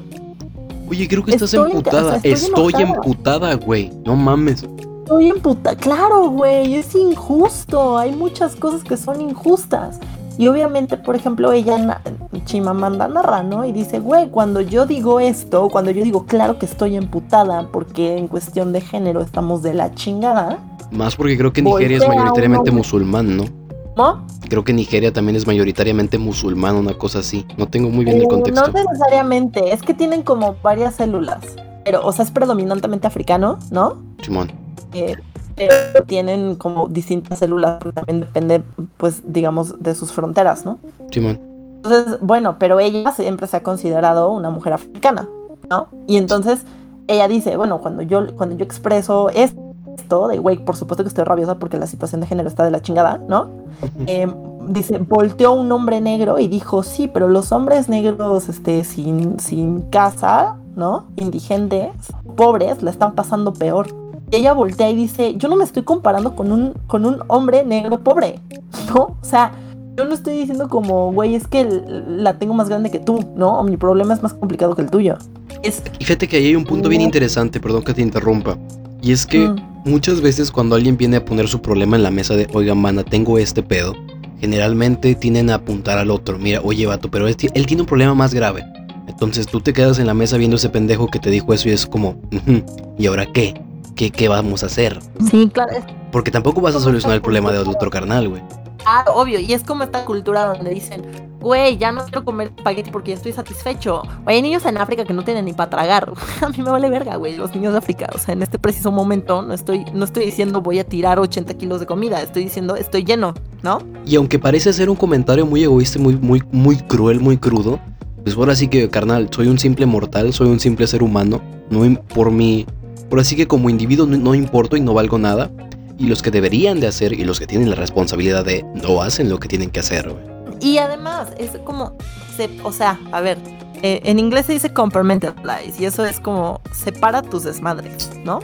Oye, creo que estás Estoy emputada. o sea, estoy emputada, güey. No mames. Estoy emputada. Claro, güey, es injusto. Hay muchas cosas que son injustas. Y obviamente, por ejemplo, ella, Chimamanda narra, ¿no? Y dice, güey, cuando yo digo esto, cuando yo digo, claro que estoy emputada porque en cuestión de género estamos de la chingada, Más porque creo que Nigeria es mayoritariamente musulmán, ¿no? ¿no? Creo que Nigeria también es mayoritariamente musulmán, una cosa así. No tengo muy bien el Eh, contexto. No necesariamente, es que tienen como varias células. Pero, o sea, es predominantemente africano, ¿no? Simón. Eh, tienen como distintas células, también depende, pues, digamos, de sus fronteras, ¿no? Simón. Entonces, bueno, pero ella siempre se ha considerado una mujer africana, ¿no? Y entonces ella dice, bueno, cuando yo, cuando yo expreso esto, de güey, por supuesto que estoy rabiosa porque la situación de género está de la chingada, ¿no? Eh, dice, volteó un hombre negro y dijo, sí, pero los hombres negros, este, sin, sin casa, ¿no? Indigentes, pobres, la están pasando peor. Y ella voltea y dice, yo no me estoy comparando con un, con un hombre negro pobre, ¿no? O sea, yo no estoy diciendo como, güey, es que la tengo más grande que tú, ¿no? O mi problema es más complicado que el tuyo. Es, Y fíjate que ahí hay un punto bien No. interesante, perdón que te interrumpa. Y es que Mm. muchas veces cuando alguien viene a poner su problema en la mesa de, oiga, mana, tengo este pedo, generalmente tienden a apuntar al otro. Mira, oye, vato, pero él, ti- él tiene un problema más grave. Entonces tú te quedas en la mesa viendo ese pendejo que te dijo eso y es como, "Ujú, ¿y ahora qué? ¿Qué, qué vamos a hacer? sí, claro, Porque tampoco vas a solucionar el problema del otro carnal, güey. Ah, obvio, y es como esta cultura donde dicen, güey, ya no quiero comer espagueti porque ya estoy satisfecho. Güey, hay niños en África que no tienen ni para tragar. [LAUGHS] A mí me vale verga, güey, los niños de África. O sea, en este preciso momento no estoy, no estoy diciendo voy a tirar 80 kilos de comida, estoy diciendo estoy lleno, ¿no? Y aunque parece ser un comentario muy egoísta, muy, muy, muy cruel, muy crudo, pues ahora sí que, carnal, soy un simple mortal, soy un simple ser humano, no por mi, por así que como individuo no, no importo y no valgo nada, y los que deberían de hacer y los que tienen la responsabilidad de no hacen lo que tienen que hacer. Y además, es como, se- o sea, a ver, eh, en inglés se dice compartmentalize y eso es como separa tus desmadres, ¿no?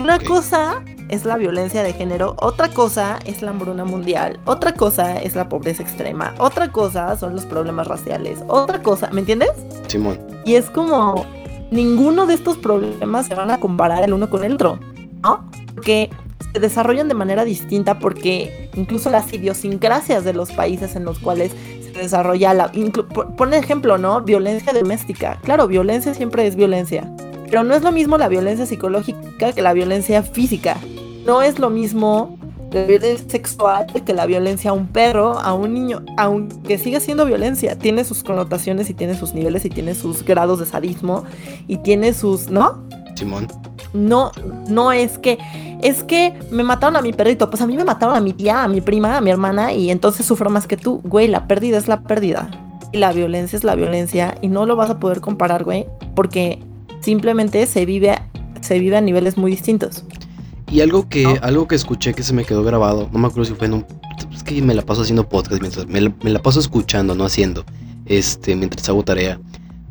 Una cosa es la violencia de género, otra cosa es la hambruna mundial, otra cosa es la pobreza extrema, otra cosa son los problemas raciales, otra cosa, ¿me entiendes? Simón, Y es como, ninguno de estos problemas se van a comparar el uno con el otro, ¿no? Porque se desarrollan de manera distinta porque incluso las idiosincrasias de los países en los cuales se desarrolla la... por- ejemplo, ¿no? Violencia doméstica. Claro, violencia siempre es violencia. Pero no es lo mismo la violencia psicológica que la violencia física. No es lo mismo la violencia sexual que la violencia a un perro, a un niño, aunque siga siendo violencia, tiene sus connotaciones y tiene sus niveles y tiene sus grados de sadismo y tiene sus, ¿no? Simón. No, no es que, es que me mataron a mi perrito, pues a mí me mataron a mi tía, a mi prima, a mi hermana y entonces sufro más que tú, güey, la pérdida es la pérdida y la violencia es la violencia y no lo vas a poder comparar, güey, porque simplemente se vive, se vive a niveles muy distintos. Y algo que, ¿No? algo que escuché que se me quedó grabado, no me acuerdo si fue en un... Es que me la paso haciendo podcast mientras... Me la, me la paso escuchando, no haciendo. Este, mientras hago tarea.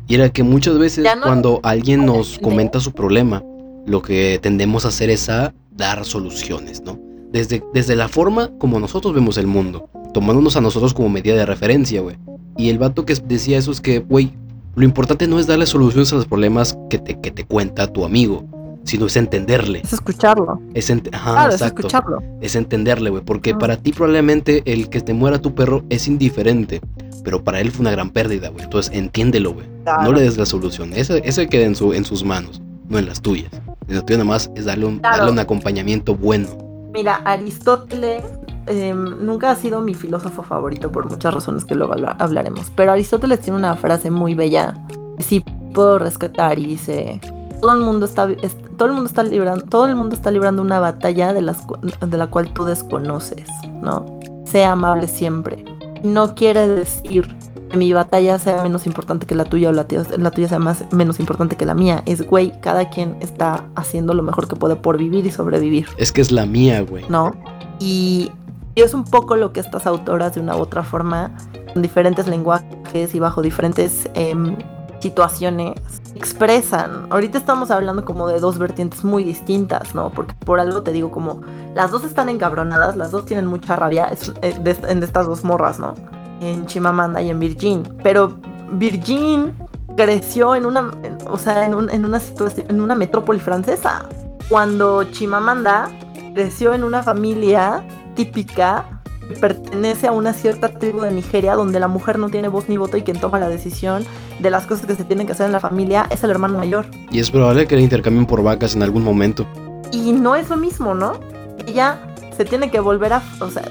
Y era que muchas veces no- cuando alguien nos comenta su problema, lo que tendemos a hacer es a dar soluciones, ¿no? Desde, desde la forma como nosotros vemos el mundo. tomándonos a nosotros como medida de referencia, güey. Y el vato que decía eso es que, güey, lo importante no es darle soluciones a los problemas que te, que te cuenta tu amigo, sino es entenderle. Es escucharlo. Es ent- Ajá, claro, es escucharlo. Es entenderle, güey. Porque Ah. para ti probablemente el que te muera tu perro es indiferente. Pero para él fue una gran pérdida, güey. Entonces entiéndelo, güey. Claro. No le des la solución. Ese, ese queda en, su, en sus manos, no en las tuyas. En las tuyas nada más es darle un, Claro. darle un acompañamiento bueno. Mira, Aristóteles eh, nunca ha sido mi filósofo favorito por muchas razones que luego habla- hablaremos. Pero Aristóteles tiene una frase muy bella sí puedo rescatar y dice: todo el mundo está, es- todo el mundo está librando, todo el mundo está librando una batalla de, las, de la cual tú desconoces, ¿no? Sea amable siempre. No quiere decir que mi batalla sea menos importante que la tuya o la tuya, la tuya sea más, menos importante que la mía. Es, güey, cada quien está haciendo lo mejor que puede por vivir y sobrevivir. Es que es la mía, güey. ¿no? Y, y es un poco lo que estas autoras de una u otra forma, con diferentes lenguajes y bajo diferentes em, situaciones, expresan. Ahorita estamos hablando como de dos vertientes muy distintas, ¿no? Porque por algo te digo como las dos están encabronadas, las dos tienen mucha rabia eh, en estas dos morras, ¿no? En Chimamanda y en Virgin. Pero Virgin creció en una, o sea, en, un- en una situación, en una metrópoli francesa. Cuando Chimamanda creció en una familia típica pertenece a una cierta tribu de Nigeria donde la mujer no tiene voz ni voto y quien toma la decisión de las cosas que se tienen que hacer en la familia es el hermano mayor. Y es probable que la intercambien por vacas en algún momento. Y no es lo mismo, ¿no? Ella se tiene que volver a... O sea,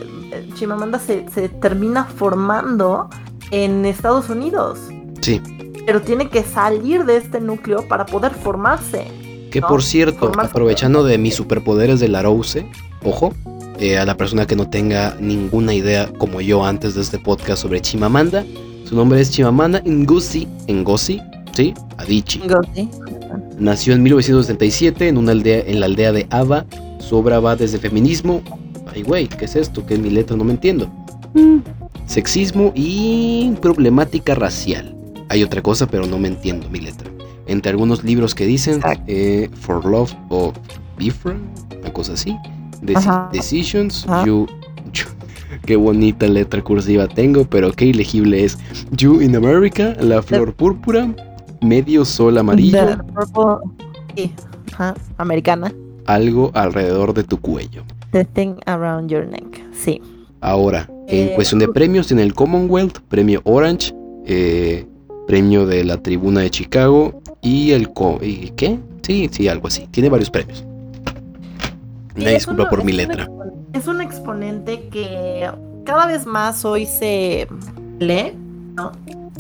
Chimamanda se, se termina formando en Estados Unidos. Sí. Pero tiene que salir de este núcleo para poder formarse. Que ¿no? por cierto, Formarse. aprovechando de mis superpoderes de la Rose, ojo, eh, a la persona que no tenga ninguna idea como yo antes de este podcast sobre Chimamanda, su nombre es Chimamanda Ngozi, Ngozi, ¿sí? Adichie. ¿sí? Nació en 1977 en una aldea en la aldea de Ava. Su obra va desde feminismo. Ay, güey, ¿qué es esto? ¿Qué es mi letra? No me entiendo. Sexismo y problemática racial. Hay otra cosa, pero no me entiendo mi letra. Entre algunos libros que dicen eh, For Love of Different, una cosa así. Deci- Ajá. Decisions, Ajá. You. you- Qué bonita letra cursiva tengo, pero qué ilegible es. You in America, La Flor Púrpura, Medio Sol Amarillo, sí, ajá, americana. algo alrededor de tu cuello. The thing around your neck. Sí. Ahora, en Eh, cuestión de premios, tiene el Commonwealth, premio Orange, eh, premio de la Tribuna de Chicago y el... co- ¿Y qué? Sí, sí, algo así. Tiene varios premios. Una disculpa por mi un letra. Es un exponente que cada vez más hoy se lee, ¿no?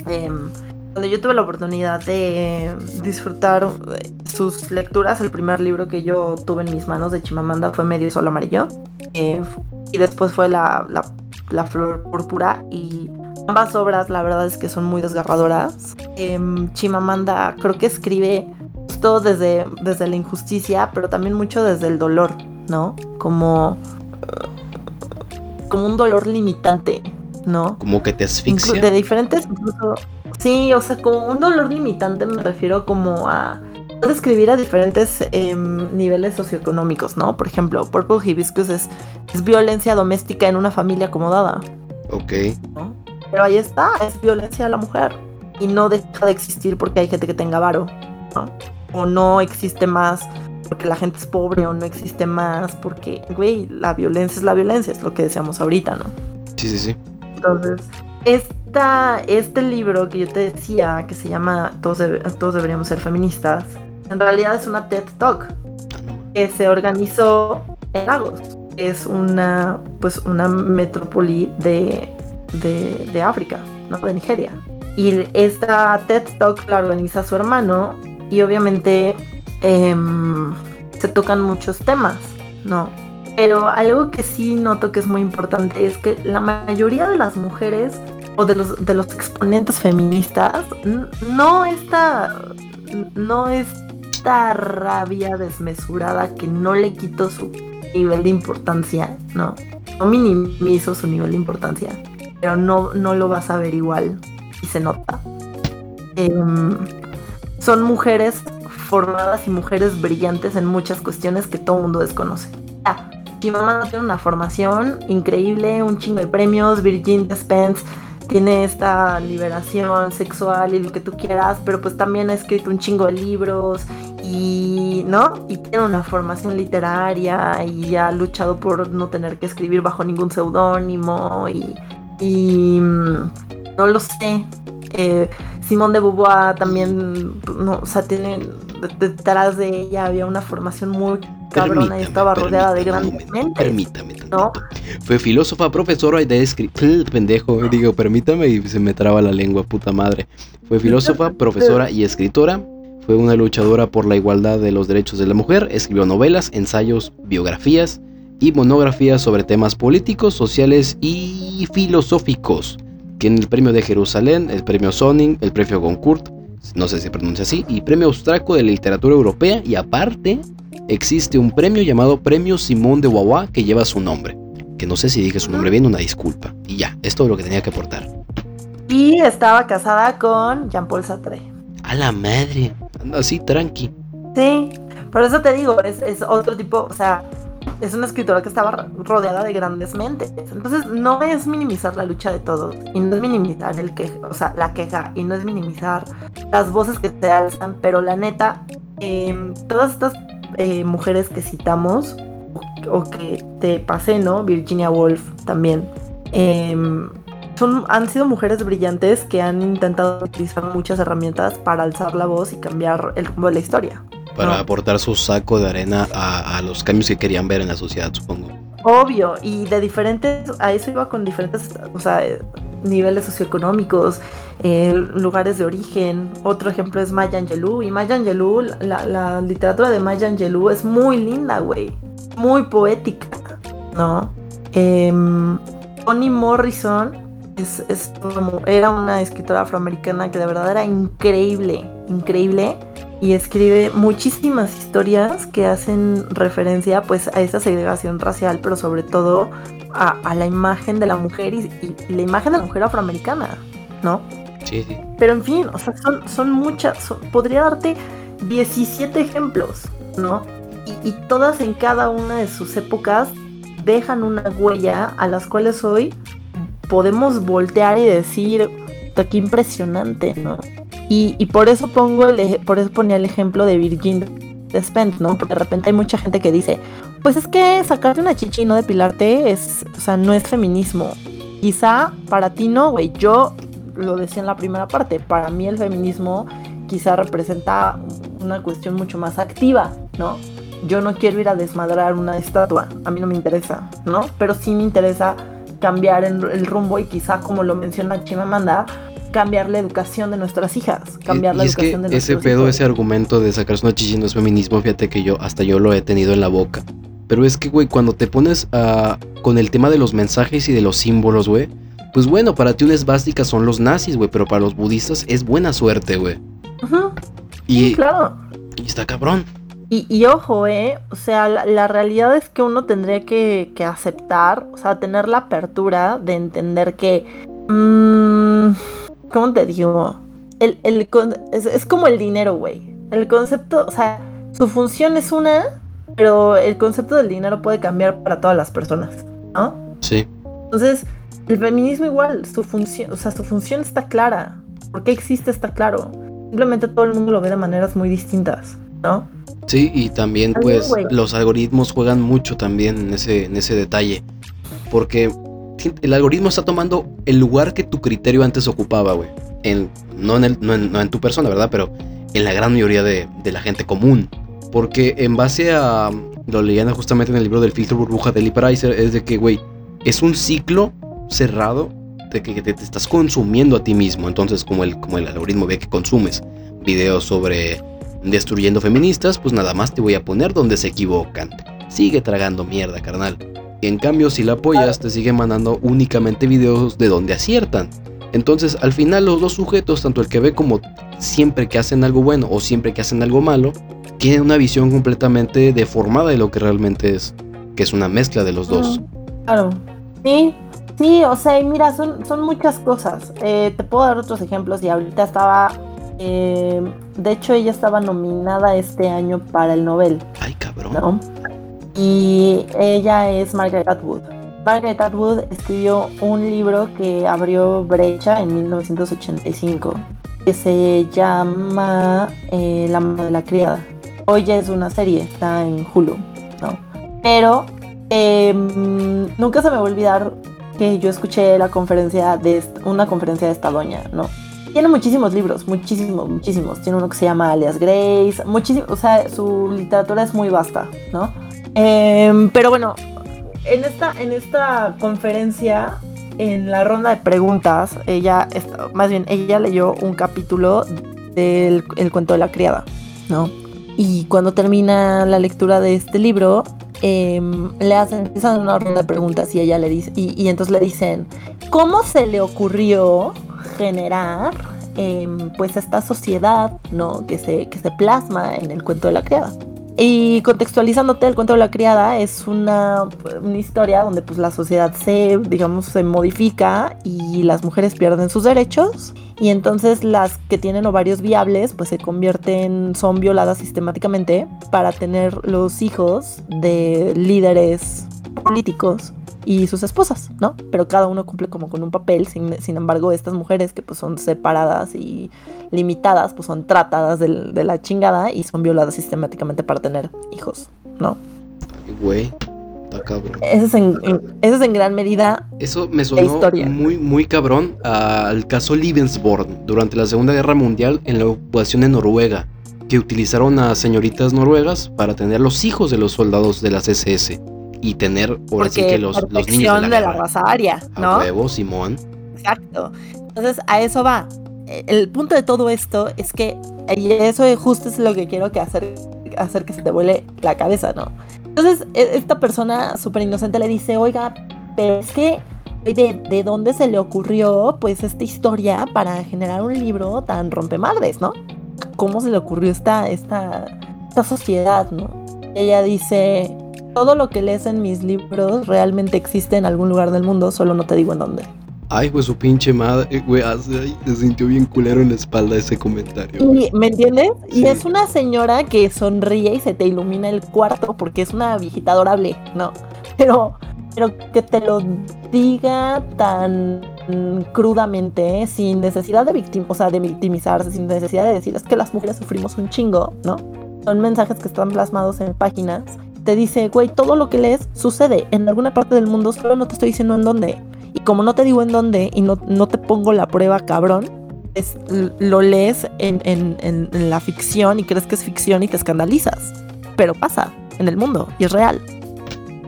Em, cuando yo tuve la oportunidad de disfrutar eh, sus lecturas, el primer libro que yo tuve en mis manos de Chimamanda fue Medio Sol Amarillo. eh, y después fue la, la- la Flor Púrpura. Y ambas obras, la verdad es que son muy desgarradoras. Em, Chimamanda creo que escribe justo desde, desde la injusticia, pero también mucho desde el dolor, ¿no? Como, como un dolor limitante, ¿no? Como que te Inclu- asfixia. de diferentes, incluso, sí, o sea, como un dolor limitante me refiero como a puedes escribir a diferentes em, niveles socioeconómicos, ¿no? Por ejemplo, Purple Hibiscus es, es violencia doméstica en una familia acomodada, Ok. ¿no? Pero ahí está, es violencia a la mujer. Y no deja de existir porque hay gente que tenga varo, ¿no? O no existe más porque la gente es pobre, o no existe más porque, güey, la violencia es la violencia, es lo que decíamos ahorita, ¿no? Sí, sí, sí. Entonces, esta, este libro que yo te decía, que se llama Todos, debe- Todos deberíamos ser feministas, en realidad es una TED Talk que se organizó en Lagos. Es una, pues, una metrópoli de, de, de África, ¿no? De Nigeria. Y esta TED Talk la organiza su hermano y obviamente em, se tocan muchos temas, ¿no? Pero algo que sí noto que es muy importante es que la mayoría de las mujeres o de los, de los exponentes feministas no esta, no esta rabia desmesurada que no le quito su nivel de importancia, no, no minimizo su nivel de importancia, pero no, no lo vas a ver igual y se nota. Em, son mujeres formadas y mujeres brillantes en muchas cuestiones que todo mundo desconoce. Ah, Chimamanda tiene una formación increíble, un chingo de premios, Virgin Spence tiene esta liberación sexual y lo que tú quieras, pero pues también ha escrito un chingo de libros y, ¿no? Y tiene una formación literaria y ha luchado por no tener que escribir bajo ningún seudónimo y, y mm, no lo sé. Eh, Simón de Beauvoir también, no, o sea, tiene detrás de ella había una formación muy cabrona y estaba rodeada de grandes mentes. Permítame, ¿no? Fue filósofa, profesora y de escritor. [LAUGHS] Pendejo, digo, permítame y se me traba la lengua, puta madre. Fue filósofa, [LAUGHS] profesora y escritora. Fue una luchadora por la igualdad de los derechos de la mujer. Escribió novelas, ensayos, biografías y monografías sobre temas políticos, sociales y filosóficos. Tiene el premio de Jerusalén, el premio Soning, el premio Goncourt, no sé si se pronuncia así, y premio Austraco de la literatura europea. Y aparte, existe un premio llamado Premio Simón de Wawa que lleva su nombre. Que no sé si dije su nombre bien, una disculpa. Y ya, es todo lo que tenía que aportar. Y estaba casada con Jean-Paul Sartre. A la madre, así tranqui. Sí, por eso te digo, es, es otro tipo, o sea, es una escritora que estaba rodeada de grandes mentes. Entonces, no es minimizar la lucha de todos, y no es minimizar el que, o sea, la queja, y no es minimizar las voces que se alzan, pero la neta, em, todas estas eh, mujeres que citamos, o, que te pasé, ¿no? Virginia Woolf también. Em, son, han sido mujeres brillantes que han intentado utilizar muchas herramientas para alzar la voz y cambiar el rumbo de la historia para aportar su saco de arena a, los cambios que querían ver en la sociedad, supongo. Obvio, y de diferentes, a eso iba con diferentes, o sea, niveles socioeconómicos, eh, lugares de origen. Otro ejemplo es Maya Angelou, y Maya Angelou, la, literatura de Maya Angelou es muy linda, güey, muy poética, ¿no? Eh, Toni Morrison es, es, era una escritora afroamericana que de verdad era increíble, increíble y escribe muchísimas historias que hacen referencia pues a esa segregación racial, pero sobre todo a, la imagen de la mujer y, la imagen de la mujer afroamericana, ¿no? Sí, sí. Pero en fin, o sea, son, muchas, podría darte 17 ejemplos, ¿no? Y, y, todas en cada una de sus épocas dejan una huella a las cuales hoy podemos voltear y decir, qué impresionante, ¿no? Y, por eso pongo el, por eso ponía el ejemplo de Virgin Despentes, ¿no? Porque de repente hay mucha gente que dice, pues es que sacarte una chichi y no depilarte es, o sea, no es feminismo. Quizá para ti no, güey. Yo lo decía en la primera parte, para mí el feminismo quizá representa una cuestión mucho más activa, ¿no? Yo no quiero ir a desmadrar una estatua, a mí no me interesa, ¿no? Pero sí me interesa cambiar el, rumbo y quizá, como lo menciona Chimamanda, cambiar la educación de nuestras hijas, cambiar la educación de nuestras Ese pedo, ese argumento de sacarse una chichi no es feminismo, fíjate que yo hasta yo lo he tenido en la boca. Pero es que, güey, cuando te pones a, con el tema de los mensajes y de los símbolos, güey, pues bueno, para ti una esvástica son los nazis, güey, pero para los budistas es buena suerte, güey. Ajá. Y, claro. Y está cabrón. Y, ojo, ¿eh? O sea, la, realidad es que uno tendría que, aceptar, o sea, tener la apertura de entender que... Mmm, ¿Cómo te digo? El, el, es, es como el dinero, güey. El concepto, o sea, su función es una, pero el concepto del dinero puede cambiar para todas las personas, ¿no? Sí. Entonces, el feminismo igual, su función, o sea, su función está clara. ¿Por qué existe? Está claro. Simplemente todo el mundo lo ve de maneras muy distintas, ¿no? Sí, y también pues los algoritmos juegan mucho también en ese, en ese detalle. Porque el algoritmo está tomando el lugar que tu criterio antes ocupaba, güey. No, en tu persona, ¿verdad? Pero en la gran mayoría de, la gente común. Porque en base a. Lo leían justamente en el libro del filtro burbuja de Lee es de que, güey, es un ciclo cerrado de que te, te, estás consumiendo a ti mismo. Entonces, como el, como el algoritmo ve que consumes videos sobre destruyendo feministas, pues nada más te voy a poner donde se equivocan. Sigue tragando mierda, carnal. En cambio, si la apoyas, te sigue mandando únicamente videos de donde aciertan. Entonces, al final, los dos sujetos, tanto el que ve como siempre que hacen algo bueno o siempre que hacen algo malo, tienen una visión completamente deformada de lo que realmente es, que es una mezcla de los dos. Claro. Sí, sí, o sea, mira, son, son muchas cosas. Eh, te puedo dar otros ejemplos y ahorita estaba eh, de hecho, ella estaba nominada este año para el Nobel. Ay, cabrón. Y ella es Margaret Atwood. Margaret Atwood escribió un libro que abrió brecha en 1985 que se llama eh, La mano de la criada. Hoy ya es una serie, está en Hulu, ¿no? Pero em, nunca se me va a olvidar que yo escuché la conferencia de una conferencia de esta doña, ¿no? Tiene muchísimos libros, muchísimos, muchísimos. Tiene uno que se llama Alias Grace, muchísimo, o sea, su literatura es muy vasta, ¿no? Em, pero bueno, en esta, en esta conferencia, en la ronda de preguntas, ella, más bien, ella leyó un capítulo del el cuento de la criada, ¿no? Y cuando termina la lectura de este libro, em, le hacen una ronda de preguntas y ella le dice, y, entonces le dicen, ¿cómo se le ocurrió generar em, pues esta sociedad, ¿no? Que se, que se plasma en el cuento de la criada? Y contextualizándote, el cuento de la criada es una, una, historia donde pues la sociedad se, digamos, se modifica y las mujeres pierden sus derechos. Y entonces las que tienen ovarios viables pues se convierten, son violadas sistemáticamente para tener los hijos de líderes políticos y sus esposas, ¿no? Pero cada uno cumple como con un papel, sin, sin embargo estas mujeres que pues son separadas y limitadas, pues son tratadas de, la chingada y son violadas sistemáticamente para tener hijos, ¿no? Güey, está cabrón. Eso es en, eso es en gran medida. Eso me sonó muy, muy cabrón al caso Lebensborn durante la Segunda Guerra Mundial en la ocupación de Noruega, que utilizaron a señoritas noruegas para tener los hijos de los soldados de las SS y tener, por así que los, los niños de la, raza aria, ¿no? A Simón. Exacto. Entonces, a eso va el punto de todo esto es que, y eso justo es lo que quiero que hacer, hacer que se te vuele la cabeza, ¿no? Entonces, e, esta persona súper inocente le dice, oiga, pero es que, ¿de, ¿de dónde se le ocurrió, pues, esta historia para generar un libro tan rompemadres, ¿no? ¿Cómo se le ocurrió esta, esta, esta sociedad, ¿no? Ella dice, todo lo que lees en mis libros realmente existe en algún lugar del mundo, solo no te digo en dónde. Ay, pues su pinche madre, güey, se sintió bien culero en la espalda ese comentario. ¿Me entiendes? Y es una señora que sonríe y se te ilumina el cuarto porque es una viejita adorable, ¿no? Pero, pero que te lo diga tan crudamente, sin necesidad de victim o sea, de victimizarse, sin necesidad de decir es que las mujeres sufrimos un chingo, ¿no? Son mensajes que están plasmados en páginas. Te dice, güey, todo lo que lees sucede en alguna parte del mundo, solo no te estoy diciendo en dónde. Y como no te digo en dónde y no, no te pongo la prueba, cabrón, es, lo lees en, en, la ficción y crees que es ficción y te escandalizas. Pero pasa en el mundo y es real.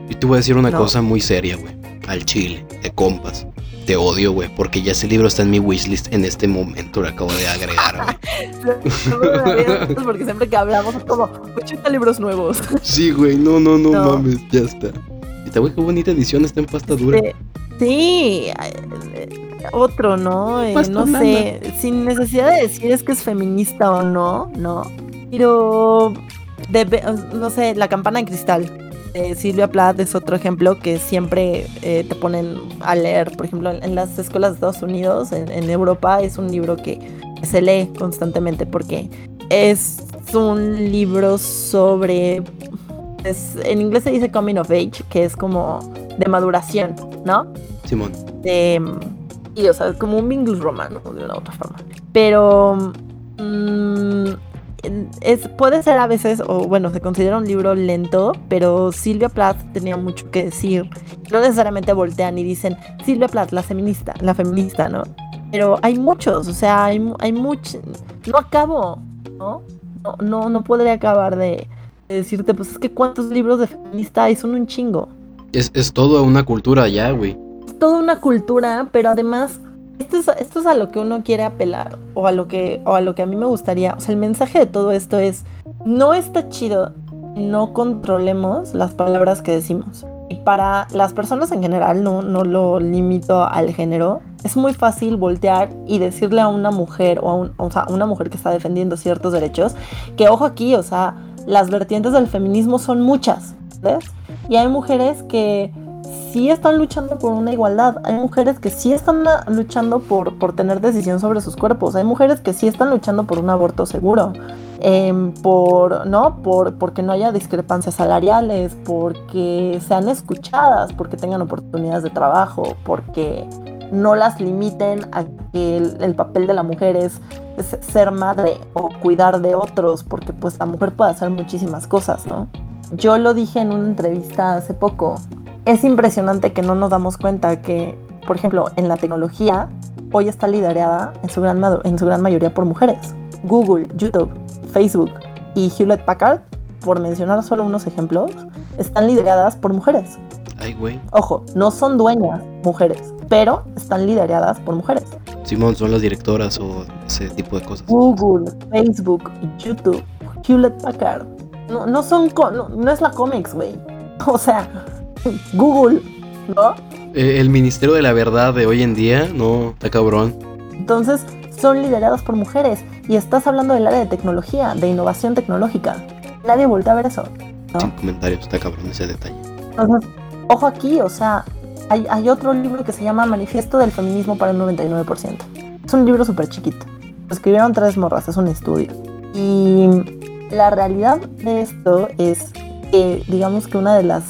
Y te voy a decir una cosa muy seria, güey. Al chile, de compas. Te odio, güey, porque ya ese libro está en mi wishlist en este momento, lo acabo de agregar, güey. [LAUGHS] porque siempre que hablamos es como 80 libros nuevos. [LAUGHS] Sí, güey, no, no, no, mames, ya está. Y está, güey, qué bonita edición, está en pasta dura. Sí, otro, ¿no? Eh, no sé, sin necesidad de decir es que es feminista o no, no. Pero, no sé, la campana de cristal. Silvia Plath es otro ejemplo que siempre eh, te ponen a leer, por ejemplo, en, las escuelas de Estados Unidos, en, Europa, es un libro que se lee constantemente porque es un libro sobre, en inglés se dice coming of age, que es como de maduración, ¿no? Simón. De, y o sea, como un English romano, de una otra forma. Pero mm, es, puede ser a veces, o bueno, se considera un libro lento, pero Silvia Plath tenía mucho que decir. No necesariamente voltean y dicen Silvia Plath, la feminista, la feminista, ¿no? Pero hay muchos, o sea, hay, hay muchos. No acabo, ¿no? No, no, no podré acabar de, de, decirte, pues es que cuántos libros de feminista hay, son un chingo. Es, es toda una cultura ya, güey. Es toda una cultura, pero además, esto es, a lo que uno quiere apelar, o a lo que, o a lo que a mí me gustaría. O sea, el mensaje de todo esto es, no está chido, no controlemos las palabras que decimos. Y para las personas en general, no, no lo limito al género, es muy fácil voltear y decirle a una mujer o a, una mujer que está defendiendo ciertos derechos, que ojo aquí, o sea, las vertientes del feminismo son muchas, ¿ves? Y hay mujeres que sí están luchando por una igualdad. Hay mujeres que sí están luchando por, por tener decisión sobre sus cuerpos. Hay mujeres que sí están luchando por un aborto seguro. em, por, ¿no? Por, porque no haya discrepancias salariales, porque sean escuchadas, porque tengan oportunidades de trabajo, porque no las limiten a que el, papel de la mujer es, ser madre o cuidar de otros, porque pues la mujer puede hacer muchísimas cosas, ¿no? Yo lo dije en una entrevista hace poco, es impresionante que no nos damos cuenta que, por ejemplo, en la tecnología, hoy está liderada en su gran, en su gran mayoría por mujeres. Google, YouTube, Facebook y Hewlett Packard, por mencionar solo unos ejemplos, están lideradas por mujeres. Ay, güey. Ojo, no son dueñas mujeres, pero están lideradas por mujeres. Simón, son las directoras o ese tipo de cosas. Google, Facebook, YouTube, Hewlett Packard. No, no son, no, no es la Comics, güey. [LAUGHS] O sea, Google, ¿no? Eh, el Ministerio de la Verdad de hoy en día, no, está cabrón. Entonces, son liderados por mujeres. Y estás hablando del área de tecnología, de innovación tecnológica. Nadie voltea a ver eso. Sin comentarios, está cabrón ese detalle. Entonces, ojo aquí, o sea, hay, otro libro que se llama Manifiesto del Feminismo para el 99%. Es un libro súper chiquito. Lo escribieron tres morras, es un estudio. Y la realidad de esto es que, digamos que una de las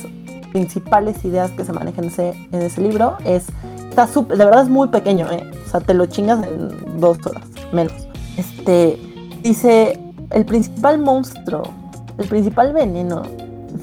principales ideas que se manejan en ese, libro es, está de verdad es muy pequeño, ¿eh? o sea, te lo chingas en dos horas, menos. Este, dice, el principal monstruo, el principal veneno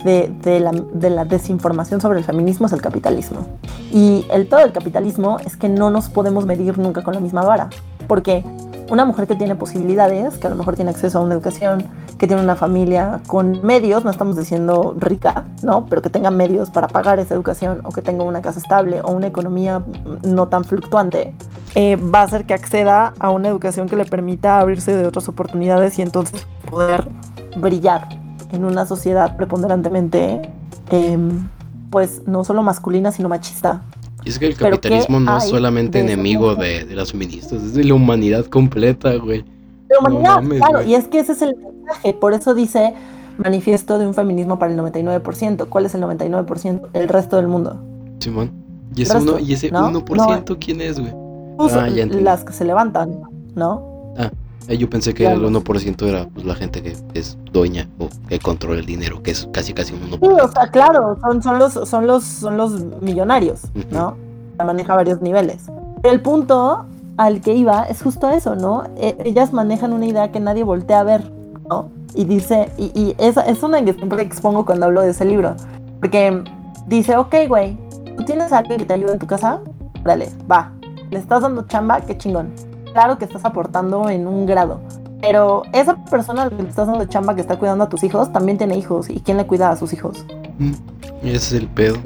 de, de, la, de, la, desinformación sobre el feminismo es el capitalismo. Y el todo del capitalismo es que no nos podemos medir nunca con la misma vara. Porque una mujer que tiene posibilidades, que a lo mejor tiene acceso a una educación, que tiene una familia con medios, no estamos diciendo rica, ¿no? Pero que tenga medios para pagar esa educación o que tenga una casa estable o una economía no tan fluctuante, eh, va a hacer que acceda a una educación que le permita abrirse de otras oportunidades y entonces poder brillar en una sociedad preponderantemente, em, pues no solo masculina, sino machista. Y es que el capitalismo no es solamente enemigo de, de, las feministas, es de la humanidad completa, güey. La humanidad, claro, y es que ese es el mensaje, por eso dice manifiesto de un feminismo para el 99%. ¿Cuál es el 99%? El resto del mundo. Simón. ¿Y ese, uno, ¿y ese 1% quién es, güey? Pues, ah, las que se levantan, ¿no? Eh, yo pensé que el 1% era pues, la gente que es dueña o que controla el dinero, que es casi casi un 1%. Sí, o sea, claro, son, son, los, son, los, son los millonarios, ¿no? Maneja varios niveles. El punto al que iba es justo eso, ¿no? E, ellas manejan una idea que nadie voltea a ver, ¿no? Y dice, y, y es, es una que siempre expongo cuando hablo de ese libro, porque dice, ok, güey, ¿tú tienes a alguien que te ayude en tu casa? Dale, va. Le estás dando chamba, qué chingón. Claro que estás aportando en un grado, pero esa persona a la que le estás dando chamba que está cuidando a tus hijos también tiene hijos. ¿Y quién le cuida a sus hijos? Mm, ese es el pedo.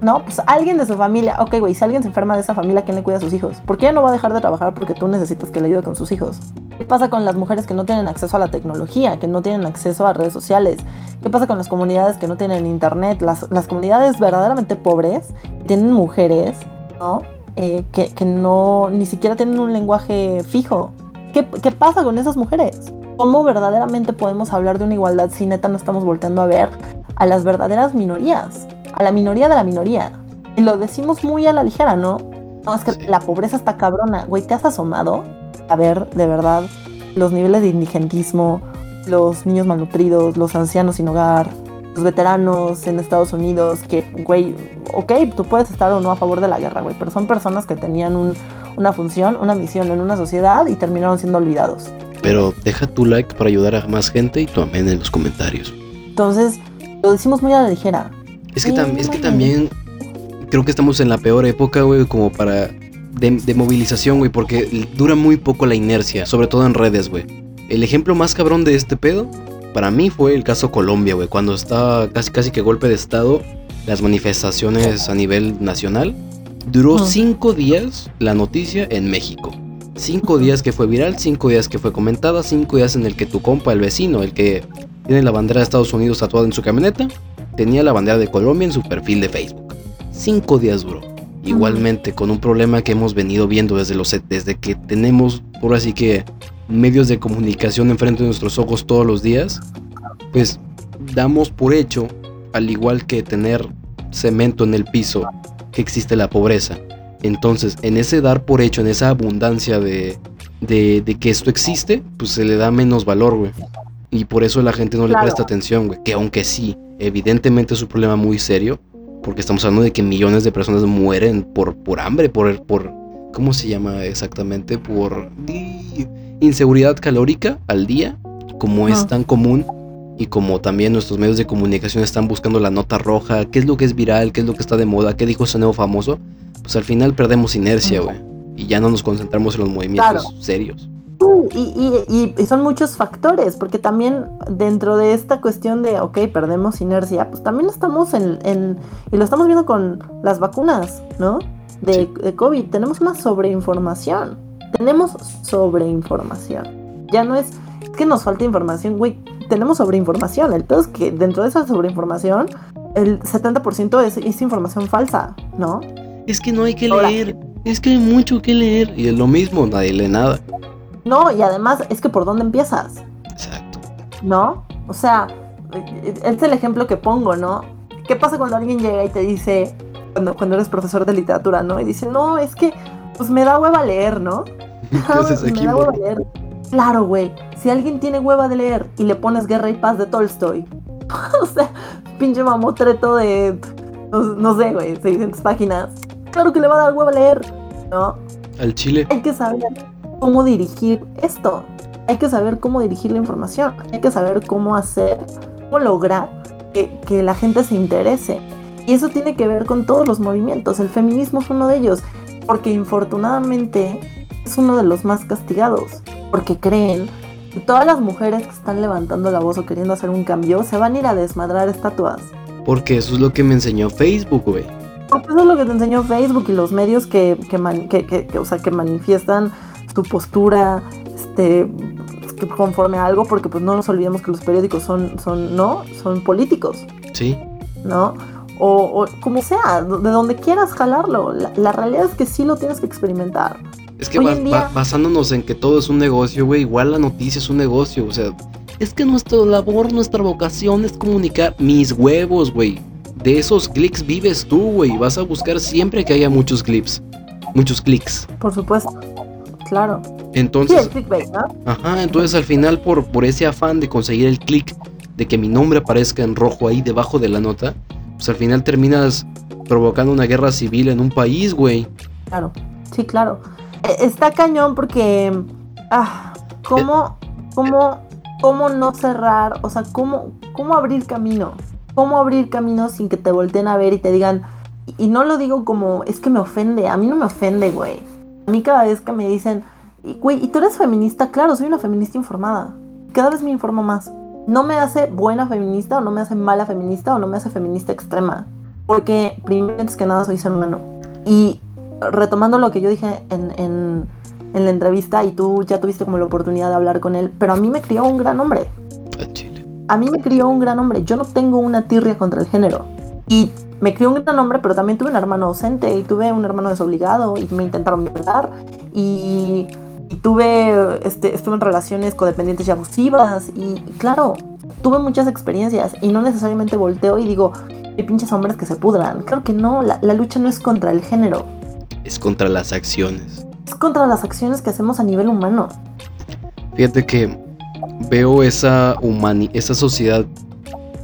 No, pues alguien de su familia, ok, güey, si alguien se enferma de esa familia, ¿quién le cuida a sus hijos? ¿Por qué ella no va a dejar de trabajar porque tú necesitas que le ayude con sus hijos? ¿Qué pasa con las mujeres que no tienen acceso a la tecnología, que no tienen acceso a redes sociales? ¿Qué pasa con las comunidades que no tienen internet? Las, las comunidades verdaderamente pobres tienen mujeres, ¿no? Eh, que, que, no, ni siquiera tienen un lenguaje fijo. ¿Qué, ¿Qué pasa con esas mujeres? ¿Cómo verdaderamente podemos hablar de una igualdad si neta no estamos volteando a ver a las verdaderas minorías? a la minoría de la minoría. Y lo decimos muy a la ligera, ¿no? No, es que la pobreza está cabrona. Güey, ¿te has asomado a ver de verdad los niveles de indigentismo, los niños malnutridos, los ancianos sin hogar, los veteranos en Estados Unidos, que, güey, ok, tú puedes estar o no a favor de la guerra, güey, pero son personas que tenían una función, una misión en una sociedad y terminaron siendo olvidados. Pero deja tu like para ayudar a más gente y tu amén en los comentarios. Entonces, lo decimos muy a la ligera. Es que, es que también creo que estamos en la peor época, güey, como para... De, movilización, güey, porque dura muy poco la inercia, sobre todo en redes, güey. El ejemplo más cabrón de este pedo, para mí fue el caso Colombia, güey, cuando estaba casi casi que golpe de estado, las manifestaciones a nivel nacional. Duró cinco días la noticia en México. Cinco días que fue viral, cinco días que fue comentada, cinco días en el que tu compa, el vecino, el que tiene la bandera de Estados Unidos tatuada en su camioneta, tenía la bandera de Colombia en su perfil de Facebook. Cinco días duró. Igualmente con un problema que hemos venido viendo desde, los, desde que tenemos, por así que, medios de comunicación enfrente de nuestros ojos todos los días, pues damos por hecho, al igual que tener cemento en el piso, que existe la pobreza. Entonces, en ese dar por hecho, en esa abundancia de, de, de que esto existe, pues se le da menos valor, güey. Y por eso la gente no le Claro. presta atención, güey. Que aunque sí, evidentemente es un problema muy serio, porque estamos hablando de que millones de personas mueren por, por hambre, por, por, ¿cómo se llama exactamente? Por di- inseguridad calórica al día, como es Ajá. tan común. Y como también nuestros medios de comunicación están buscando la nota roja, qué es lo que es viral, qué es lo que está de moda, qué dijo ese nuevo famoso, pues al final perdemos inercia, güey. Y ya no nos concentramos en los movimientos Claro. serios. Y, y- y- y son muchos factores, porque también dentro de esta cuestión de, ok, perdemos inercia, pues también estamos en, en- y lo estamos viendo con las vacunas, ¿no? De, Sí. de COVID, tenemos una sobreinformación, tenemos sobreinformación. Ya no es, que nos falta información, güey, tenemos sobreinformación, el peor es que dentro de esa sobreinformación, el 70% es, es información falsa, ¿no? Es que no hay que leer, es que hay mucho que leer. Y es lo mismo, nadie lee nada. No, y además es que por dónde empiezas. Exacto. ¿no? O sea, este es el ejemplo que pongo, ¿no? ¿Qué pasa cuando alguien llega y te dice, cuando, cuando eres profesor de literatura, ¿no? Y dice, no, es que, pues me da hueva leer, ¿no? [LAUGHS] ¿Qué haces me aquí, da hueva leer. Claro, güey. Si alguien tiene hueva de leer y le pones Guerra y Paz de Tolstoy, [LAUGHS] o sea, pinche mamotreto de, no, no sé, güey, 600 páginas, claro que le va a dar hueva leer, ¿no? Al chile. hay que saber cómo dirigir esto. Hay que saber cómo dirigir la información. Hay que saber cómo hacer, cómo lograr que, que la gente se interese. Y eso tiene que ver con todos los movimientos. El feminismo es uno de ellos. Porque infortunadamente es uno de los más castigados. Porque creen que todas las mujeres que están levantando la voz o queriendo hacer un cambio se van a ir a desmadrar estatuas. Porque eso es lo que me enseñó Facebook, güey. Porque eso es lo que te enseñó Facebook y los medios que, que, man- que- o sea, que manifiestan su postura este, conforme a algo, porque pues no nos olvidemos que los periódicos son, son ¿no? Son políticos, Sí. ¿no? O, o como sea, de donde quieras jalarlo. La, la realidad es que sí lo tienes que experimentar. Es que Hoy ba- en día- ba- basándonos en que todo es un negocio, güey, igual la noticia es un negocio, o sea, es que nuestra labor, nuestra vocación es comunicar mis huevos, güey. De esos clics vives tú, güey. Vas a buscar siempre que haya muchos clips, muchos clics. Por supuesto. Claro. Sí, Entonces, el clickbait, ¿no? ajá, entonces al final por, por ese afán de conseguir el clic, de que mi nombre aparezca en rojo ahí debajo de la nota, pues al final terminas provocando una guerra civil en un país, güey. Claro, sí, claro. E- Está cañón porque, ah, ¿cómo, cómo, cómo no cerrar? O sea, ¿cómo, ¿cómo abrir camino? ¿Cómo abrir camino sin que te volteen a ver y te digan, y no lo digo como, es que me ofende, a mí no me ofende, güey. A mí cada vez que me dicen, "Y, güey, ¿y tú eres feminista? Claro, soy una feminista informada. Cada vez me informo más. No me hace buena feminista o no me hace mala feminista o no me hace feminista extrema. Porque primero que nada soy ser humano. Y retomando lo que yo dije en, en- en la entrevista y tú ya tuviste como la oportunidad de hablar con él, pero a mí me crió un gran hombre. A mí me crió un gran hombre. Yo no tengo una tirria contra el género. Y me crió un gran hombre, pero también tuve un hermano ausente y tuve un hermano desobligado y me intentaron violar y, y tuve, este, estuve en relaciones codependientes y abusivas y claro, tuve muchas experiencias y no necesariamente volteo y digo, hay pinches hombres que se pudran. Claro que no, la, la lucha no es contra el género, Es contra las acciones. es contra las acciones que hacemos a nivel humano. Fíjate que veo esa humani esa sociedad,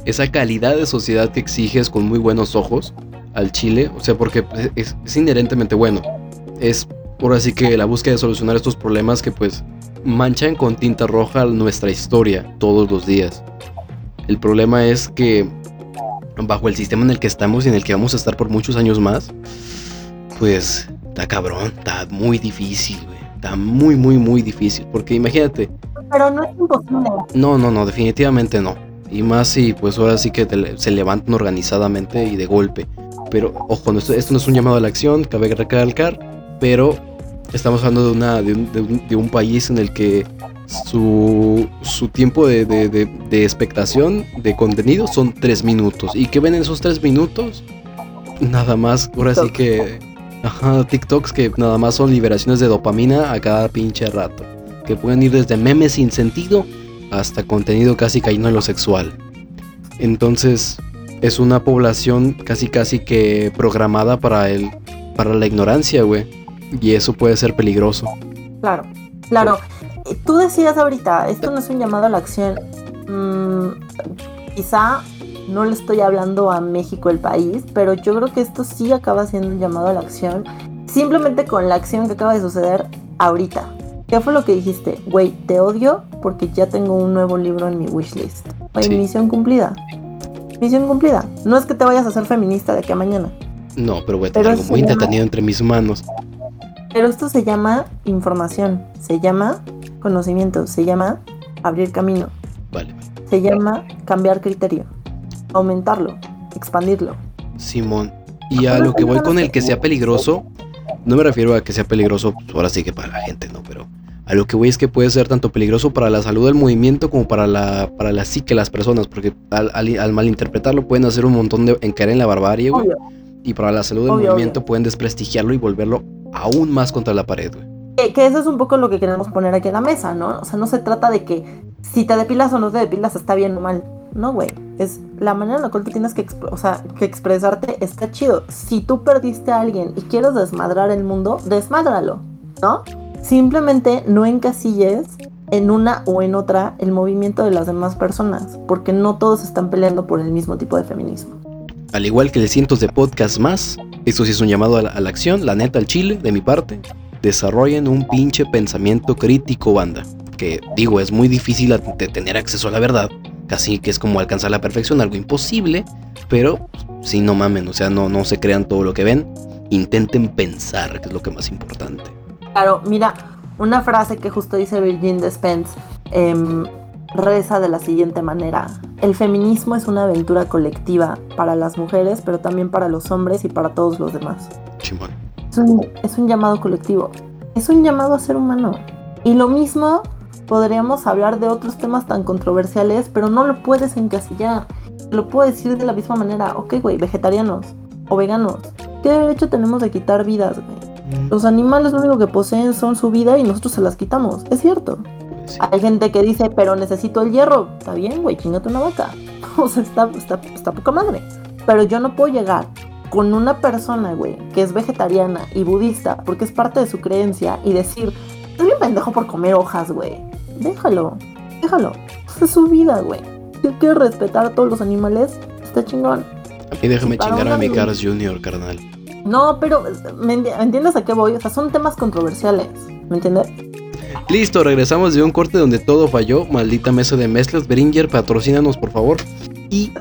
esa calidad de sociedad que exiges con muy buenos ojos al Chile, o sea, porque es, es inherentemente bueno. Es por así que la búsqueda de solucionar estos problemas que pues manchan con tinta roja nuestra historia todos los días. El problema es que bajo el sistema en el que estamos y en el que vamos a estar por muchos años más, pues está cabrón, está muy difícil, güey. Está muy, muy, muy difícil. Porque imagínate, Pero no es imposible. no, no, no, definitivamente no. Y más si pues ahora sí que te- se levantan organizadamente y de golpe. Pero ojo, esto, esto no es un llamado a la acción, cabe recalcar, pero estamos hablando de, una, de, un, de un- de un país en el que su, su tiempo de, de- de- de expectación de contenido son tres minutos. ¿Y qué ven en esos tres minutos? Nada más, ahora sí que... Ajá, TikToks que nada más son liberaciones de dopamina a cada pinche rato. Que pueden ir desde memes sin sentido hasta contenido casi cayendo en lo sexual. Entonces, es una población casi casi que programada para el para la ignorancia, güey. Y eso puede ser peligroso. Claro, claro. Tú decías ahorita, esto no es un llamado a la acción. mm, quizá no le estoy hablando a México el país, pero yo creo que esto sí acaba siendo un llamado a la acción, simplemente con la acción que acaba de suceder ahorita. ¿Qué fue lo que dijiste? Güey, te odio porque ya tengo un nuevo libro en mi wishlist. Güey, Sí. misión cumplida. Misión cumplida. No es que te vayas a ser feminista de aquí a mañana. No, pero voy a Pero tener algo muy llama- entretenido entre mis manos. Pero esto se llama información, se llama conocimiento, se llama abrir camino, Vale, se llama cambiar criterio, aumentarlo, expandirlo. Simón. Y a lo que voy con el que sea peligroso, no me refiero a que sea peligroso, pues, ahora sí que para la gente, ¿no? Pero a lo que voy es que puede ser tanto peligroso para la salud del movimiento como para la, para la psique de las personas, porque al, al- al malinterpretarlo pueden hacer un montón de encaer en la barbarie, güey. Y para la salud del Obvio, movimiento obvio. pueden desprestigiarlo y volverlo aún más contra la pared, güey. Que, que eso es un poco lo que queremos poner aquí en la mesa, ¿no? O sea, no se trata de que si te depilas o no te depilas está bien o mal. No, güey. Es la manera en la cual tú tienes que, o sea, que expresarte está chido. Si tú perdiste a alguien y quieres desmadrar el mundo, desmádralo, ¿no? Simplemente no encasilles en una o en otra el movimiento de las demás personas, porque no todos están peleando por el mismo tipo de feminismo. Al igual que de cientos de podcasts más, esto sí es un llamado a la, acción, la neta al chile, de mi parte, desarrollen un pinche pensamiento crítico, banda. Que digo, es muy difícil de tener acceso a la verdad, casi que es como alcanzar la perfección, algo imposible, pero sí, no mamen, o sea, no, no se crean todo lo que ven, intenten pensar, que es lo que más importante. Claro, mira, una frase que justo dice Virgin Despens em, reza de la siguiente manera. El feminismo es una aventura colectiva para las mujeres, pero también para los hombres y para todos los demás. Es un, es un llamado colectivo. Es un llamado a ser humano. Y lo mismo podríamos hablar de otros temas tan controversiales, pero no lo puedes encasillar. Lo puedo decir de la misma manera. Ok, güey, vegetarianos o veganos. ¿Qué derecho tenemos de quitar vidas, güey? Los animales lo único que poseen son su vida y nosotros se las quitamos. Es cierto. Sí. Hay gente que dice, pero necesito el hierro. Está bien, güey, chingate una vaca. [LAUGHS] O sea, está, está, está poca madre. Pero yo no puedo llegar con una persona, güey, que es vegetariana y budista, porque es parte de su creencia, y decir, estoy bien pendejo por comer hojas, güey. Déjalo, déjalo. [LAUGHS] Es su vida, güey. Si él quiere respetar a todos los animales, está chingón. A mí déjame chingar a mi Cars Jr., carnal. No, pero ¿me enti- entiendes a qué voy? O sea, son temas controversiales, ¿me entiendes? Listo, regresamos de un corte donde todo falló. Maldita mesa de mezclas. Beringer, patrocínanos, por favor. Y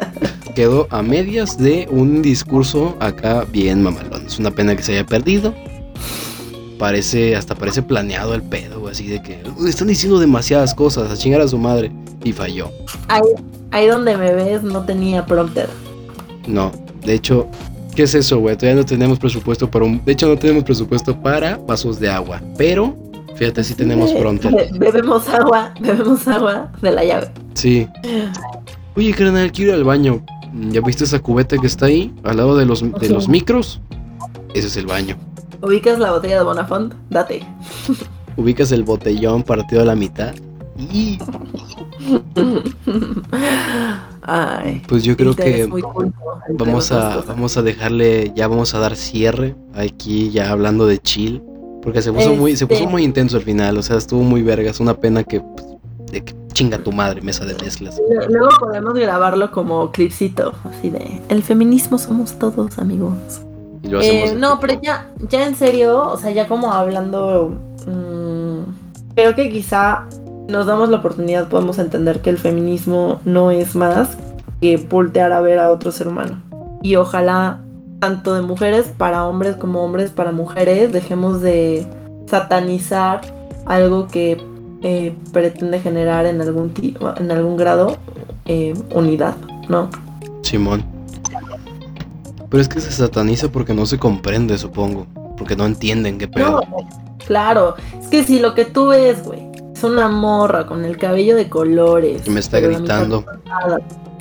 quedó a medias de un discurso acá bien mamalón. Es una pena que se haya perdido. Parece, hasta parece planeado el pedo, así de que "Uy, están diciendo demasiadas cosas, a chingar a su madre. Y falló. Ahí, ahí donde me ves no tenía prompter. No, de hecho, ¿qué es eso, güey? Todavía no tenemos presupuesto para un. De hecho, no tenemos presupuesto para vasos de agua. Pero, fíjate, sí tenemos pronto. be- bebemos agua, bebemos agua de la llave. Sí. Oye, carnal, quiero ir al baño. ¿Ya viste esa cubeta que está ahí? Al lado de los, de los micros. Ese es el baño. ¿Ubicas la botella de Bonafont? Date. [LAUGHS] Ubicas el botellón partido a la mitad. Y Ay. pues yo creo que culto vamos a, vamos a dejarle, ya vamos a dar cierre aquí ya hablando de chill. Porque se puso muy, se puso Este- muy intenso al final. O sea, estuvo muy verga. Es una pena que, pues, de que chinga tu madre, mesa de mezclas. Luego podemos grabarlo como clipcito, así de el feminismo somos todos, amigos. Eh, no, pero ya, ya en serio, o sea, ya como hablando, mm, creo que quizá nos damos la oportunidad, podemos entender que el feminismo no es más que voltear a ver a otro ser humano. Y ojalá, tanto de mujeres para hombres como hombres para mujeres, dejemos de satanizar algo que eh, pretende generar en algún, ti- en algún grado eh, unidad, ¿no? Simón. Pero es que se sataniza porque no se comprende, supongo. Porque no entienden qué pedo. No, claro. Es que si lo que tú ves, güey, es una morra con el cabello de colores. Y me está gritando.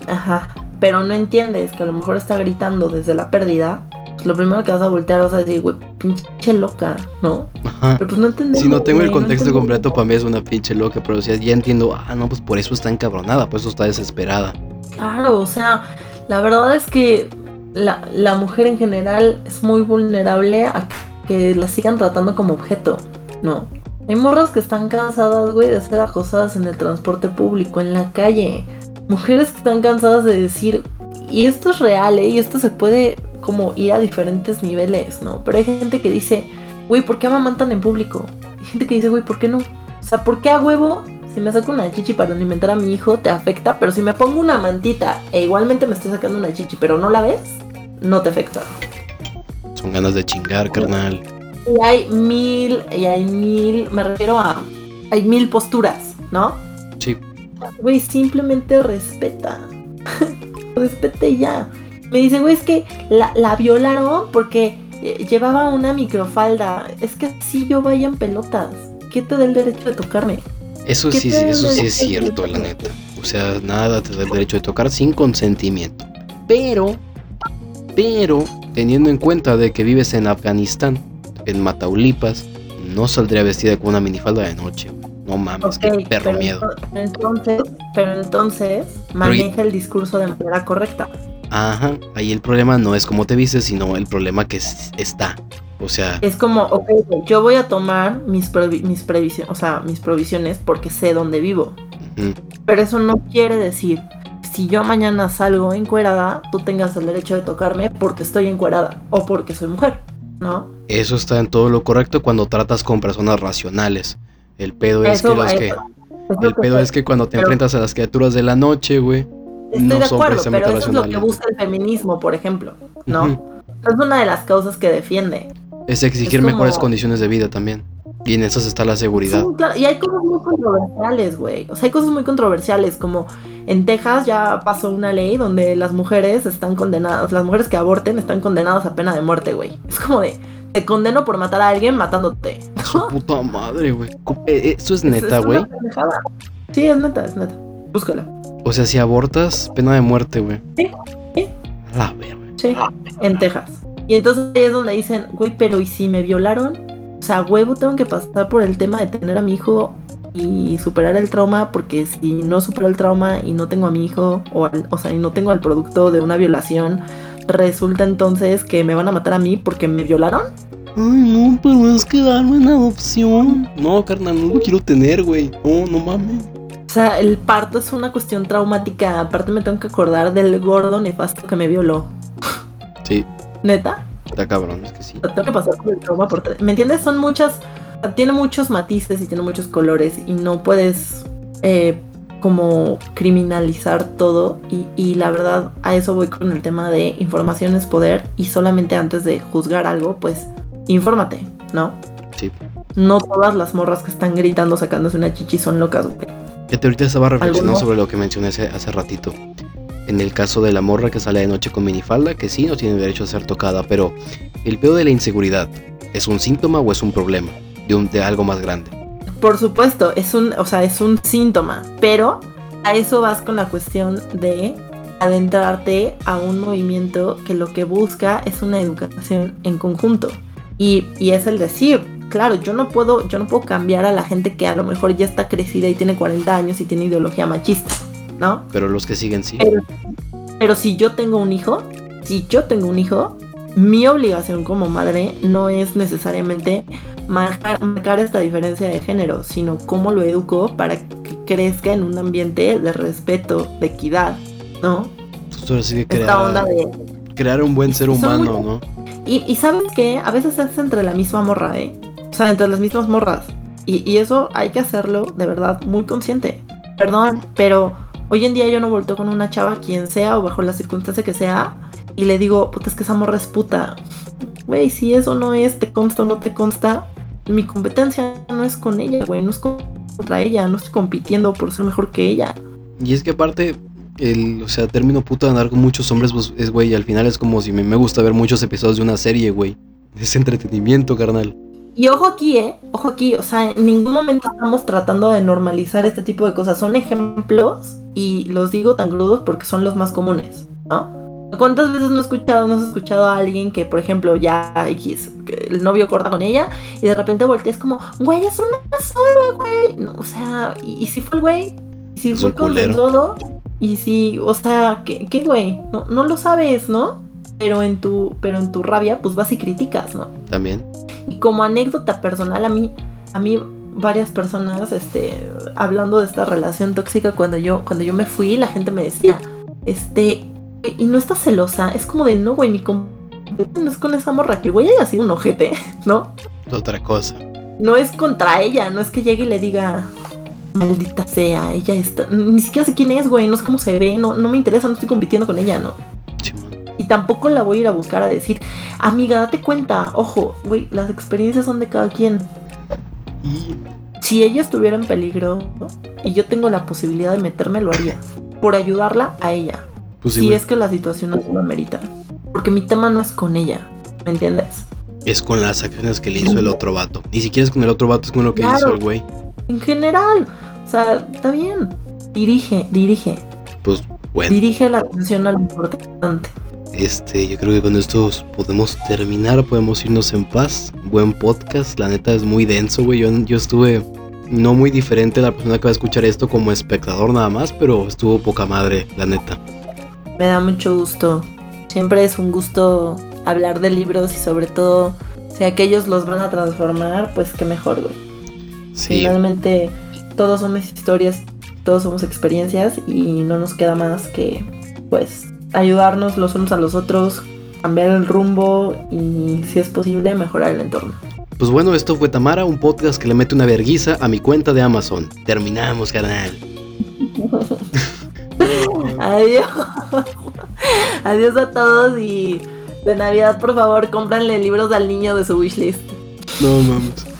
Ajá. Pero no entiendes que a lo mejor está gritando desde la pérdida. pues lo primero que vas a voltear vas a decir, güey, pinche loca, ¿no? Ajá. Pero pues no entendemos. Si no tengo el contexto completo, para mí es una pinche loca. Pero ya entiendo, ah, no, pues por eso está encabronada, por eso está desesperada. Claro, o sea, la verdad es que la, la mujer en general es muy vulnerable a que la sigan tratando como objeto, ¿no? Hay morras que están cansadas, güey, de ser acosadas en el transporte público, en la calle. Mujeres que están cansadas de decir, y esto es real, ¿eh? Y esto se puede como ir a diferentes niveles, ¿no? Pero hay gente que dice, güey, ¿por qué amamantan en público? Hay gente que dice, güey, ¿por qué no? O sea, ¿por qué a huevo? Si me saco una chichi para alimentar a mi hijo, te afecta, pero si me pongo una mantita e igualmente me estoy sacando una chichi, pero no la ves, no te afecta. Son ganas de chingar, carnal. Y hay mil, y hay mil, me refiero a, hay mil posturas, ¿no? Sí. Güey, simplemente respeta. [LAUGHS] Respete ya. Me dice, güey, es que la, la violaron porque eh, llevaba una microfalda. Es que si yo vaya en pelotas. ¿Qué te da el derecho de tocarme? Eso ¿Qué sí, eso sí es cierto, la neta. O sea, nada te da el derecho de tocar sin consentimiento. Pero, pero, teniendo en cuenta de que vives en Afganistán, en Mataulipas, no saldría vestida con una minifalda de noche. No mames, qué perro pero miedo. ento- Entonces, pero entonces maneja el discurso de manera correcta. Ajá, ahí el problema no es cómo te vistes, sino el problema que es- está. O sea, Es como, ok, yo voy a tomar mis, previ- mis previsiones, o sea, mis provisiones porque sé dónde vivo. Pero eso no quiere decir, si yo mañana salgo encuerada, tú tengas el derecho de tocarme porque estoy encuerada o porque soy mujer, ¿no? eso está en todo lo correcto cuando tratas con personas racionales. El pedo es Eso que es El pedo es que cuando te pero- enfrentas a las criaturas de la noche, güey. Estoy no de acuerdo, pero eso es lo que busca el feminismo, por ejemplo, ¿no? Es una de las causas que defiende. Es exigir Es como- mejores condiciones de vida también. Y en esas está la seguridad. Sí, claro, Y hay cosas muy controversiales, güey. O sea, hay cosas muy controversiales, como en Texas ya pasó una ley donde las mujeres están condenadas, las mujeres que aborten están condenadas a pena de muerte, güey. Es como de, te condeno por matar a alguien matándote. [LAUGHS] Su puta madre, güey. Eh, eh, Eso es neta, güey. Sí, es neta, es neta. Búscala. O sea, si abortas, pena de muerte, güey. Sí, sí. A La verga. Sí, en Texas. Y entonces ahí es donde dicen, güey, pero ¿y si me violaron? O sea, huevo, tengo que pasar por el tema de tener a mi hijo y superar el trauma, porque si no supero el trauma y no tengo a mi hijo, o, al- o sea, y no tengo al producto de una violación, resulta entonces que me van a matar a mí porque me violaron. Ay, no, pero es que darme en adopción. No, carnal, no lo quiero tener, güey. No, no mames. O sea, el parto es una cuestión traumática. Aparte me tengo que acordar del gordo nefasto que me violó. Sí, ¿Neta? está cabrón, es que sí. O sea, tengo que pasar por el trauma por ¿Me entiendes? Son muchas. Tiene muchos matices y tiene muchos colores. Y no puedes eh, como criminalizar todo. Y, y la verdad, a eso voy con el tema de información es poder. Y solamente antes de juzgar algo, pues, infórmate, ¿no? Sí. No todas las morras que están gritando sacándose una chichi son locas, güey. Fíjate, ahorita estaba reflexionando ¿Alguno? sobre lo que mencioné hace, hace ratito. En el caso de la morra que sale de noche con minifalda, que sí no tiene derecho a ser tocada, pero el pedo de la inseguridad, ¿es un síntoma o es un problema? De, un, de algo más grande. Por supuesto, es un, o sea, es un síntoma, pero a eso vas con la cuestión de adentrarte a un movimiento que lo que busca es una educación en conjunto. Y, y es el decir, claro, yo no puedo, yo no puedo cambiar a la gente que a lo mejor ya está crecida y tiene 40 años y tiene ideología machista, ¿no? Pero los que siguen sí. Pero, pero si yo tengo un hijo, si yo tengo un hijo, mi obligación como madre no es necesariamente marcar, marcar esta diferencia de género, sino cómo lo educo para que crezca en un ambiente de respeto, de equidad, ¿no? Pues sí que Esta onda crear, de... crear un buen ser humano, muy- ¿no? Y, y sabes que a veces es entre la misma morra, ¿eh? O sea, entre las mismas morras. Y, y eso hay que hacerlo de verdad muy consciente. Perdón, pero hoy en día yo no volteo con una chava, quien sea o bajo la circunstancia que sea, y le digo, puta, es que esa morra es puta. Güey, si eso no es, te consta o no te consta, mi competencia no es con ella, güey, no es contra ella, no estoy compitiendo por ser mejor que ella. Y es que aparte, el, o sea, término puto de andar con muchos hombres, pues es, güey, al final es como si me, me gusta ver muchos episodios de una serie, güey. Es entretenimiento, carnal. Y ojo aquí, ¿eh? Ojo aquí, o sea, en ningún momento estamos tratando de normalizar este tipo de cosas. Son ejemplos y los digo tan crudos porque son los más comunes, ¿no? ¿Cuántas veces no he escuchado, no has escuchado a alguien que, por ejemplo, ya el novio corta con ella y de repente volteas como, güey, es una sola, güey? No, o sea, ¿y, y si fue el güey? ¿Y si Es fue un culero. consensuado? Y si, o sea, ¿qué, qué güey? No, no lo sabes, ¿no? Pero en tu, pero en tu rabia, pues vas y criticas, ¿no? También. Y como anécdota personal, a mí, a mí varias personas este, hablando de esta relación tóxica cuando yo, cuando yo me fui, la gente me decía, este, y no estás celosa, es como de no, güey, mi com- no es con esa morra que el güey haya sido un ojete, [LAUGHS] ¿no? Otra cosa. No es contra ella, no es que llegue y le diga, maldita sea, ella está, ni siquiera sé quién es, güey, no sé cómo se ve, no, no me interesa, no estoy compitiendo con ella, ¿no? Y tampoco la voy a ir a buscar a decir, amiga, date cuenta, ojo, güey, las experiencias son de cada quien. Y Si ella estuviera en peligro y yo tengo la posibilidad de meterme, lo haría. Por ayudarla a ella. Pues sí, si es que la situación así lo amerita. Porque mi tema no es con ella, ¿me entiendes? es con las acciones que le hizo el otro vato. Ni siquiera es con el otro vato, es con lo que Claro. hizo el güey. En general, o sea, está bien. Dirige, dirige. Pues bueno, Dirige la atención a lo importante. este, yo creo que con esto podemos terminar, podemos irnos en paz. Buen podcast, la neta es muy denso, güey. Yo, yo estuve no muy diferente a la persona que va a escuchar esto como espectador nada más, pero estuvo poca madre, la neta. Me da mucho gusto. Siempre es un gusto hablar de libros y sobre todo si aquellos los van a transformar, pues qué mejor, güey. Sí, Finalmente, todos somos historias, todos somos experiencias y no nos queda más que, pues, ayudarnos los unos a los otros, cambiar el rumbo y, si es posible, mejorar el entorno. pues bueno, esto fue Tamara, un podcast que le mete una verguiza a mi cuenta de Amazon. Terminamos, carnal. Adiós. [LAUGHS] Adiós a todos y de Navidad, por favor, cómpranle libros al niño de su wishlist. No mames.